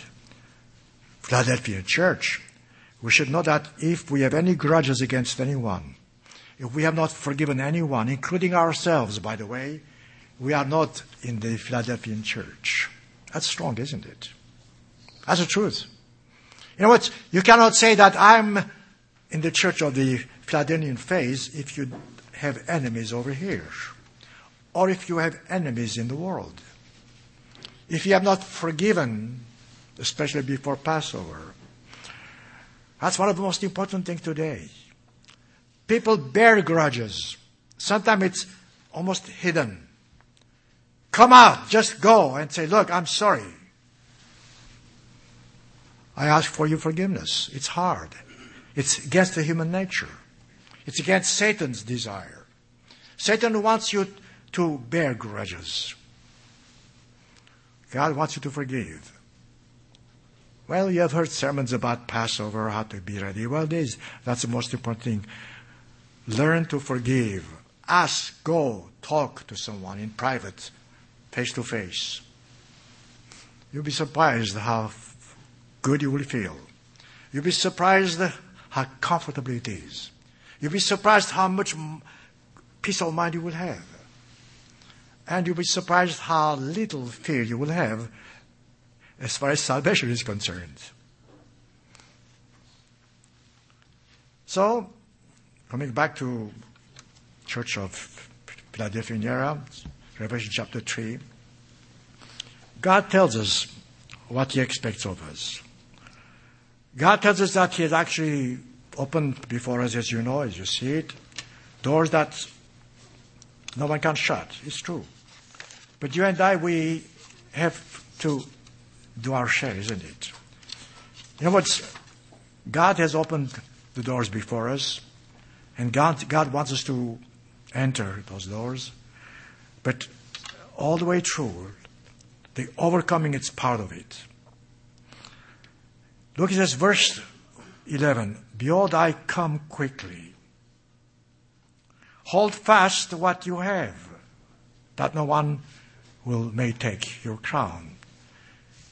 Philadelphia church, we should know that if we have any grudges against anyone, if we have not forgiven anyone, including ourselves, by the way, we are not in the Philadelphian church. That's strong, isn't it? That's the truth. You know what? You cannot say that I'm in the church of the Philadelphian faith if you have enemies over here, or if you have enemies in the world. If you have not forgiven, especially before Passover, that's one of the most important things today. People bear grudges. Sometimes it's almost hidden. Come out, just go and say, look, I'm sorry. I ask for your forgiveness. It's hard. It's against the human nature. It's against Satan's desire. Satan wants you to bear grudges. God wants you to forgive. Well, you have heard sermons about Passover, how to be ready. Well, this, that's the most important thing. Learn to forgive. Ask, go, talk to someone in private, face to face. You'll be surprised how good you will feel. You'll be surprised how comfortable it is. You'll be surprised how much peace of mind you will have. And you'll be surprised how little fear you will have as far as salvation is concerned. So, coming back to Church of Philadelphia in era, Revelation chapter 3, God tells us what He expects of us. God tells us that He has actually opened before us, as you know, as you see it, doors that no one can shut. It's true. But you and I, we have to do our share, isn't it? You know what? God has opened the doors before us, and God, God wants us to enter those doors. But all the way through, the overcoming is part of it. Look at this verse 11. Behold, I come quickly. Hold fast what you have, that no one will may take your crown.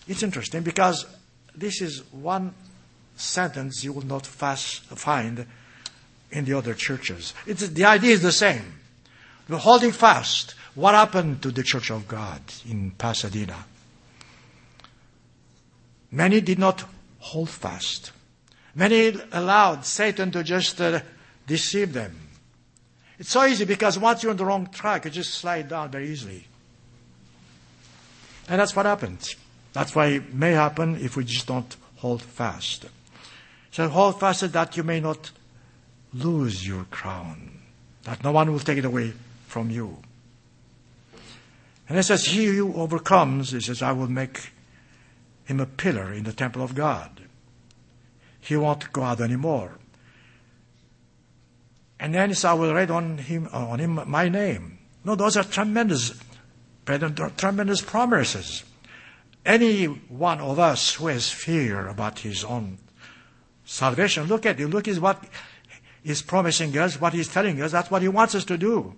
It's interesting because this is one sentence you will not fast, find in the other churches. It's, the idea is the same. We're holding fast. What happened to the Church of God in Pasadena? Many did not hold fast. Many allowed Satan to just uh, deceive them. It's so easy because once you're on the wrong track, you just slide down very easily. And that's what happened. That's why it may happen if we just don't hold fast. So hold fast that you may not lose your crown, that no one will take it away from you. And it says, He who overcomes, he says, I will make him a pillar in the temple of God. He won't go out anymore. And then I will write on him, uh, on him my name. No, those are tremendous, tremendous promises. Any one of us who has fear about his own salvation, look at it. Look at what he's promising us, what he's telling us. That's what he wants us to do.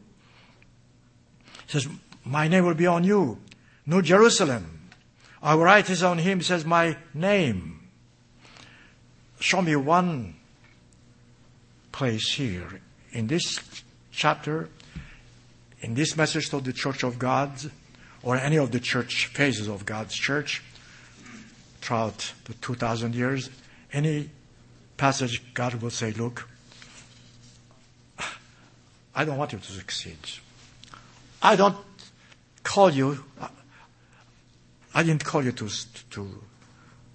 He says, My name will be on you. New Jerusalem. I write his on him. Says, My name. Show me one place here in this chapter, in this message to the church of God, or any of the church phases of God's church throughout the 2,000 years, any passage God will say, Look, I don't want you to succeed. I don't call you, I didn't call you to, to,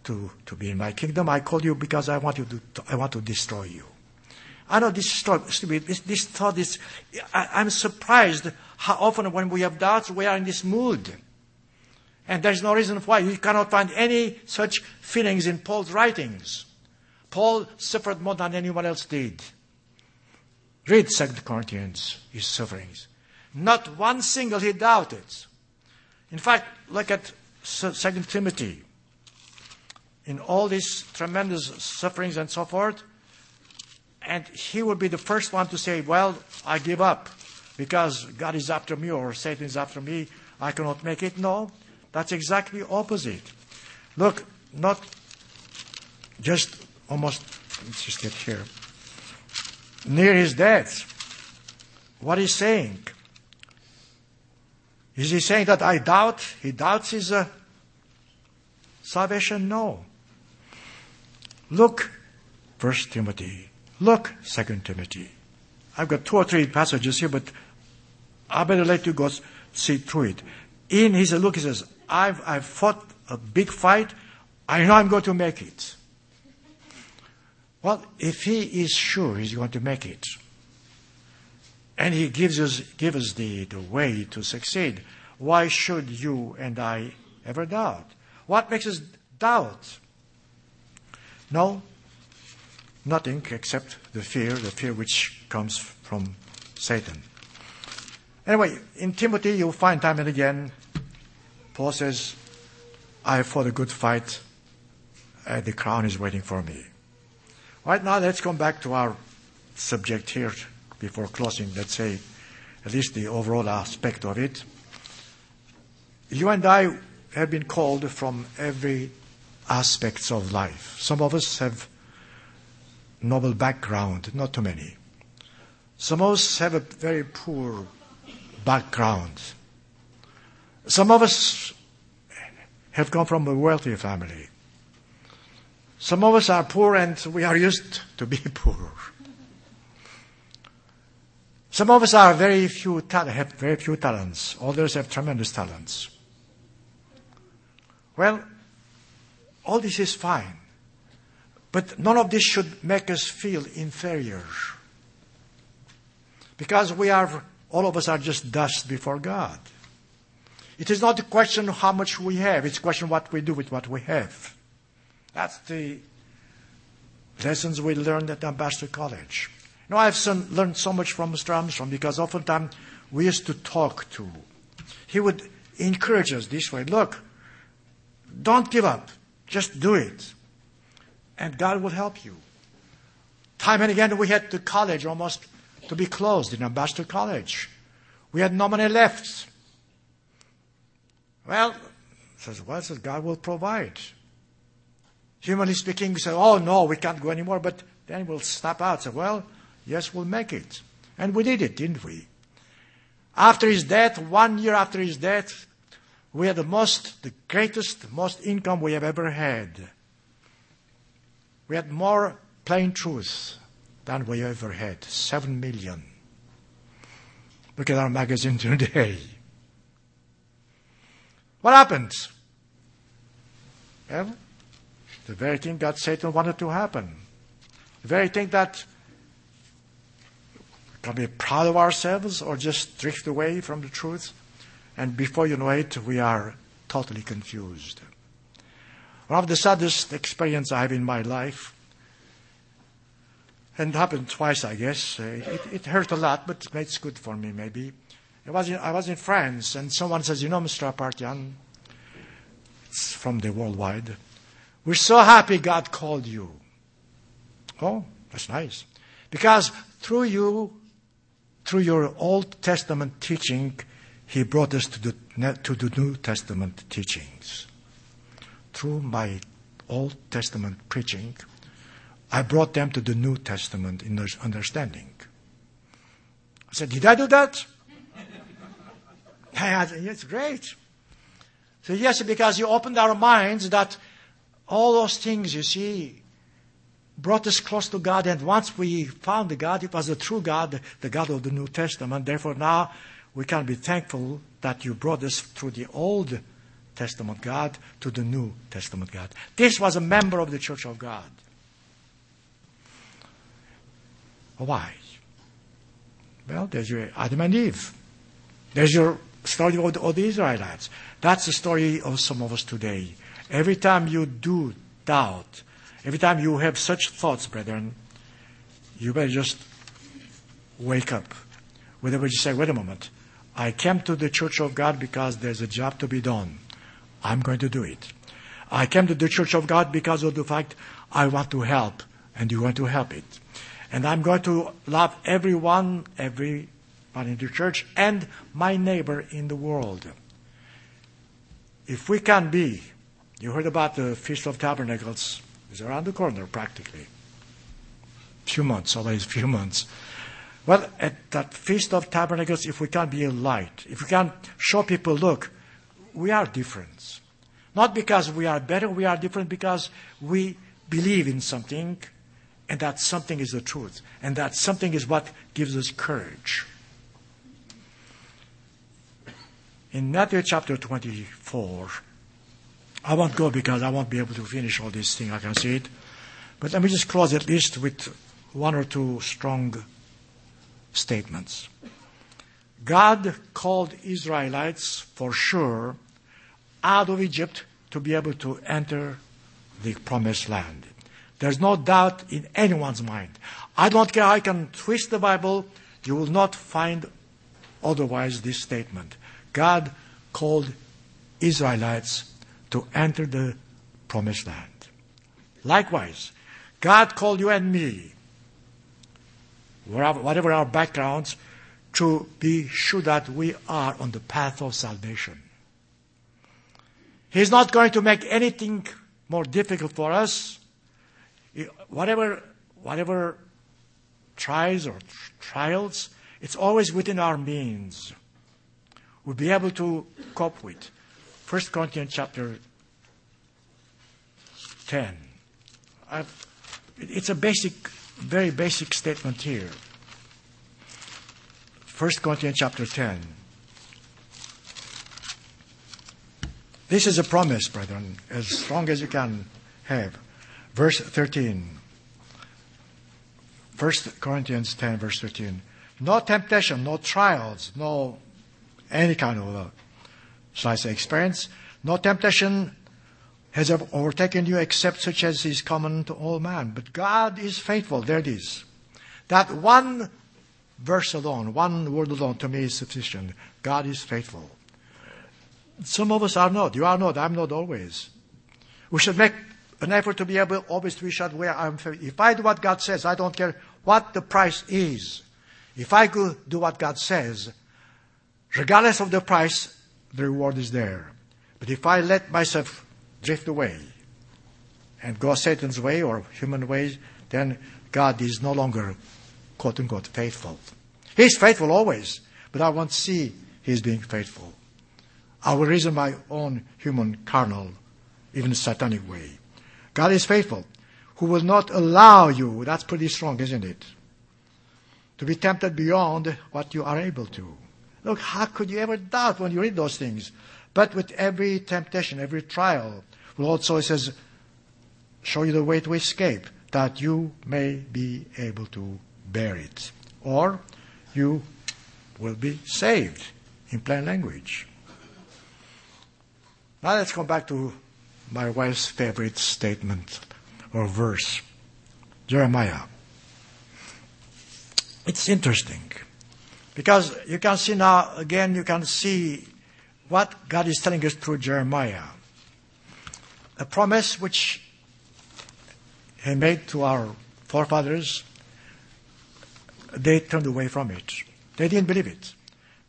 to, to be in my kingdom. I called you because I want you to, I want to destroy you. I know this thought, this, this thought is, I, I'm surprised how often when we have doubts, we are in this mood. And there's no reason why. You cannot find any such feelings in Paul's writings. Paul suffered more than anyone else did. Read 2 Corinthians, his sufferings. Not one single he doubted. In fact, look at 2 Timothy. In all these tremendous sufferings and so forth, and he would be the first one to say, Well, I give up. because God is after me or Satan is after me, I cannot make it. No, that's exactly opposite. Look, not just almost, let's just get here. Near his death. What he's saying. Is he saying that I doubt? He doubts his uh, salvation? No. Look, First Timothy. Look, Second Timothy. I've got two or three passages here, but I better let you go see through it. In his look, he says, I've, I've fought a big fight. I know I'm going to make it. Well, if he is sure he's going to make it, and he gives us, gives the, the way to succeed, why should you and I ever doubt? What makes us doubt? No, nothing except the fear, the fear which comes from Satan. Anyway, in Timothy, you'll find time and again, Paul says, I fought a good fight, and the crown is waiting for me. Right now, let's come back to our subject here before closing, let's say, at least the overall aspect of it. You and I have been called from every aspects of life. Some of us have noble background, not too many. Some of us have a very poor background. Some of us have come from a wealthy family. Some of us are poor and we are used to be poor. Some of us are very few have very few talents. Others have tremendous talents. Well, all this is fine. But none of this should make us feel inferior. Because we are, all of us are just dust before God. It is not a question of how much we have, it's a question of what we do with what we have. That's the lessons we learned at Ambassador College. You know, I've learned so much from Mr. Armstrong because oftentimes we used to talk to. He would encourage us this way look, don't give up, just do it and God will help you. Time and again, we had the college almost to be closed in Ambassador College. We had no money left. Well, says, well, says God will provide. Humanly speaking, we say, oh no, we can't go anymore, but then we'll stop out. Say, well, yes, we'll make it. And we did it, didn't we? After his death, one year after his death, we had the most, the greatest, most income we have ever had. We had more plain truth than we ever had. Seven million. Look at our magazine today. What happened? Well, the very thing that Satan wanted to happen. The very thing that we be proud of ourselves or just drift away from the truth. And before you know it, we are totally confused. One of the saddest experiences I have in my life, and it happened twice, I guess. Uh, it, it, hurt a lot, but it's good for me, maybe. I was, in, I was in France, and someone says, You know, Mr. Apartian, it's from the worldwide. We're so happy God called you. Oh, that's nice. Because through you, through your Old Testament teaching, He brought us to the, to the New Testament teachings through my Old Testament preaching, I brought them to the New Testament in their understanding. I said, Did I do that? I said, It's great. So, yes, because you opened our minds that all those things, you see, brought us close to God. And once we found the God, it was the true God, the God of the New Testament. Therefore, now we can be thankful that you brought us through the Old Testament God to the New Testament God. This was a member of the Church of God. Why? Well, there's your Adam and Eve. There's your story of the, of the Israelites. That's the story of some of us today. Every time you do doubt, every time you have such thoughts, brethren, you better just wake up. Whether you say, wait a moment, I came to the church of God because there's a job to be done. I'm going to do it. I came to the church of God because of the fact I want to help, and you want to help it. And I'm going to love everyone, every but in the church, and my neighbor in the world. If we can be, you heard about the Feast of Tabernacles, around the corner practically. Few months, always a few months. Well, at that Feast of Tabernacles, if we can be a light, if we can show people, look, we are different. Not because we are better, we are different because we believe in something, and that something is the truth, and that something is what gives us courage. In Matthew chapter 24, I won't go because I won't be able to finish all this thing, I can see it. But let me just close at least with one or two strong statements. God called Israelites for sure out of Egypt to be able to enter the promised land. There's no doubt in anyone's mind. I don't care I can twist the Bible, you will not find otherwise this statement. God called Israelites to enter the promised land. Likewise, God called you and me, whatever our backgrounds, to be sure that we are on the path of salvation. He's not going to make anything more difficult for us. Whatever, whatever tries or trials, it's always within our means. We'll be able to cope with. 1 Corinthians chapter 10. I've, it's a basic, very basic statement here. 1 Corinthians chapter 10. This is a promise, brethren, as strong as you can have. Verse 13. 1 Corinthians 10, verse 13. No temptation, no trials, no any kind of, shall I say, experience. No temptation has overtaken you except such as is common to all man. But God is faithful. There it is. That one verse alone, one word alone to me is sufficient. God is faithful. Some of us are not. You are not. I'm not always. We should make an effort to be able always to be sure where I'm. If I do what God says, I don't care what the price is. If I could do what God says, regardless of the price, the reward is there. But if I let myself drift away and go Satan's way or human ways, then God is no longer quote unquote faithful. He's faithful always, but I won't see He's being faithful. I will reason my own human, carnal, even satanic way. God is faithful, who will not allow you, that's pretty strong, isn't it? To be tempted beyond what you are able to. Look, how could you ever doubt when you read those things? But with every temptation, every trial, also, it says, show you the way to escape, that you may be able to bear it. Or you will be saved, in plain language. Now let's go back to my wife's favorite statement or verse Jeremiah. It's interesting because you can see now, again, you can see what God is telling us through Jeremiah. A promise which He made to our forefathers, they turned away from it. They didn't believe it.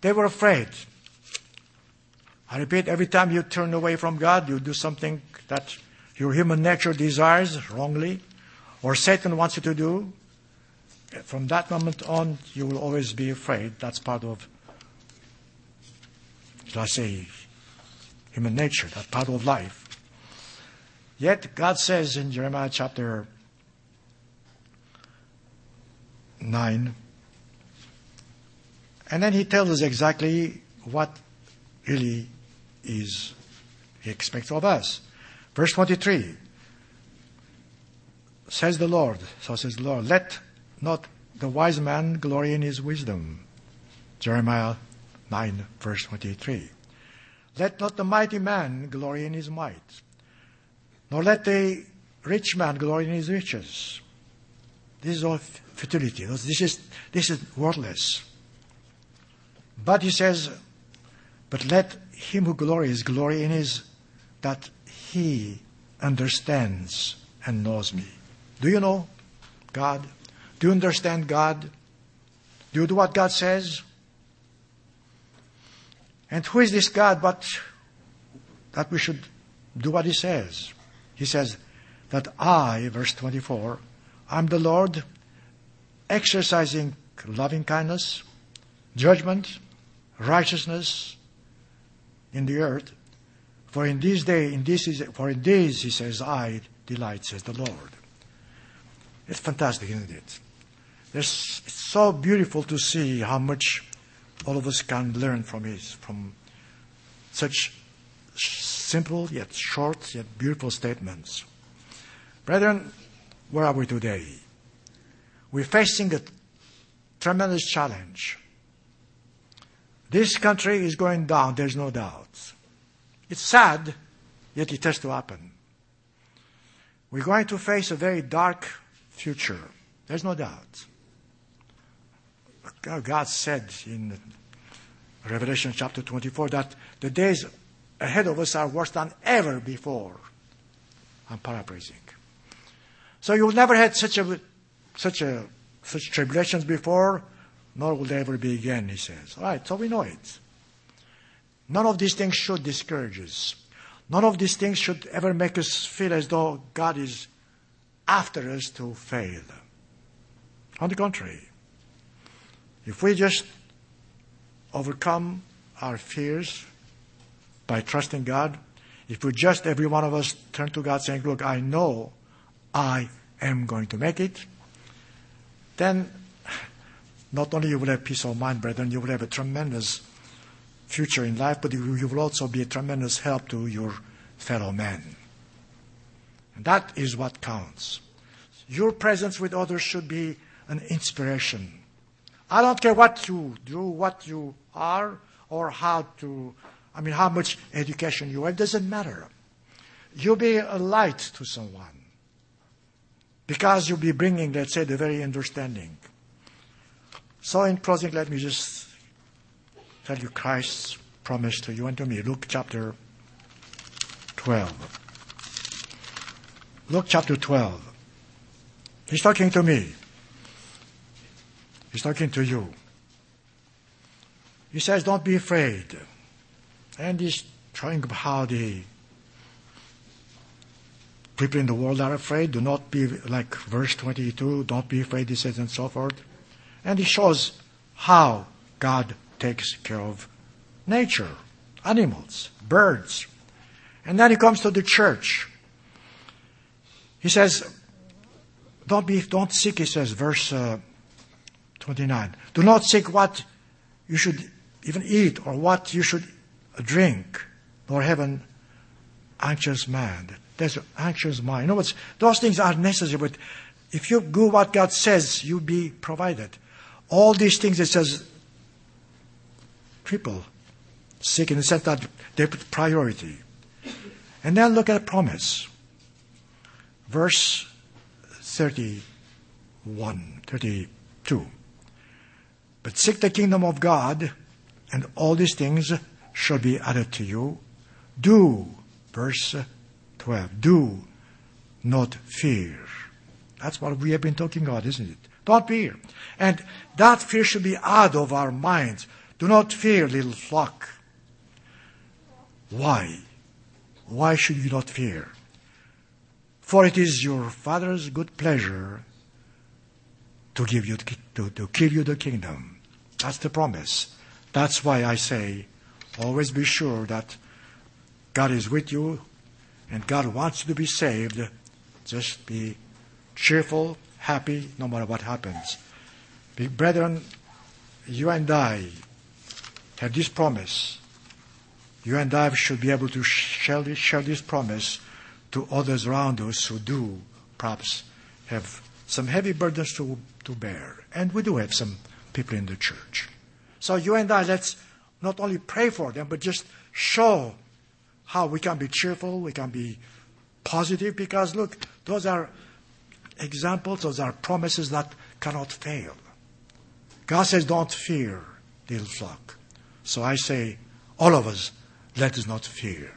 They were afraid. I repeat, every time you turn away from God, you do something that your human nature desires wrongly, or Satan wants you to do. From that moment on, you will always be afraid. That's part of, shall I say, human nature, that part of life. Yet God says in Jeremiah chapter 9, and then He tells us exactly what really is He expects of us. Verse 23 says the Lord, so says the Lord, let not the wise man glory in his wisdom. Jeremiah 9, verse 23. Let not the mighty man glory in his might, nor let the rich man glory in his riches. This is all futility. This is, this is worthless. But he says, but let him who glories glory in his that he understands and knows me. Do you know God? Do you understand God? Do you do what God says? And who is this God but that we should do what he says? He says that I, verse 24, I'm the Lord exercising loving kindness, judgment, righteousness in the earth. For in these days, in this is, for in these, he says, I delight, says the Lord. It's fantastic, isn't it? It's, so beautiful to see how much all of us can learn from his, from such simple yet short yet beautiful statements. Brethren, where are we today? We're facing a tremendous challenge. This country is going down, there's no doubt. It's sad, yet it has to happen. We're going to face a very dark future. There's no doubt. God said in Revelation chapter 24 that the days ahead of us are worse than ever before. I'm paraphrasing. So you've never had such a such a such tribulations before, nor will they ever be again, he says. All right, so we know it. None of these things should discourage us. None of these things should ever make us feel as though God is after us to fail. On the contrary, if we just overcome our fears by trusting God, if we just, every one of us, turn to God saying, Look, I know I am going to make it, then not only you will have peace of mind, brethren, you will have a tremendous future in life, but you will also be a tremendous help to your fellow man. And that is what counts. Your presence with others should be an inspiration. I don't care what you do, what you are, or how to, I mean, how much education you have, it doesn't matter. You'll be a light to someone. Because you'll be bringing, let's say, the very understanding. So in closing, let me just tell you Christ's promise to you and to me. Luke chapter 12. Luke chapter 12. He's talking to me. He's talking to you. He says, Don't be afraid. And he's showing how the people in the world are afraid. Do not be like verse 22, don't be afraid, he says, and so forth. And he shows how God takes care of nature, animals, birds. And then he comes to the church. He says, don't be, don't seek, he says, verse uh, 29. Do not seek what you should even eat or what you should drink, nor have an anxious mind. There's an anxious mind. In other words, those things are necessary, but if you do what God says, you'll be provided. All these things, it says, triple. Seek the sense that they put priority. And then look at promise. Verse 31, 32. But seek the kingdom of God, and all these things shall be added to you. Do, verse 12, do not fear. That's what we have been talking about, isn't it? Don't fear. And that fear should be out of our minds. Do not fear, little flock. Why? Why should you not fear? For it is your Father's good pleasure to give you to, to give you the kingdom. That's the promise. That's why I say, always be sure that God is with you and God wants you to be saved. Just be cheerful, happy, no matter what happens. Brethren, you and I have this promise. You and I should be able to share this, share this promise to others around us who do perhaps have some heavy burdens to, to bear. And we do have some people in the church. So you and I, let's not only pray for them, but just show how we can be cheerful, we can be positive, because look, those are examples, those are promises that cannot fail. God says, don't fear, little flock. So I say, all of us, let us not fear.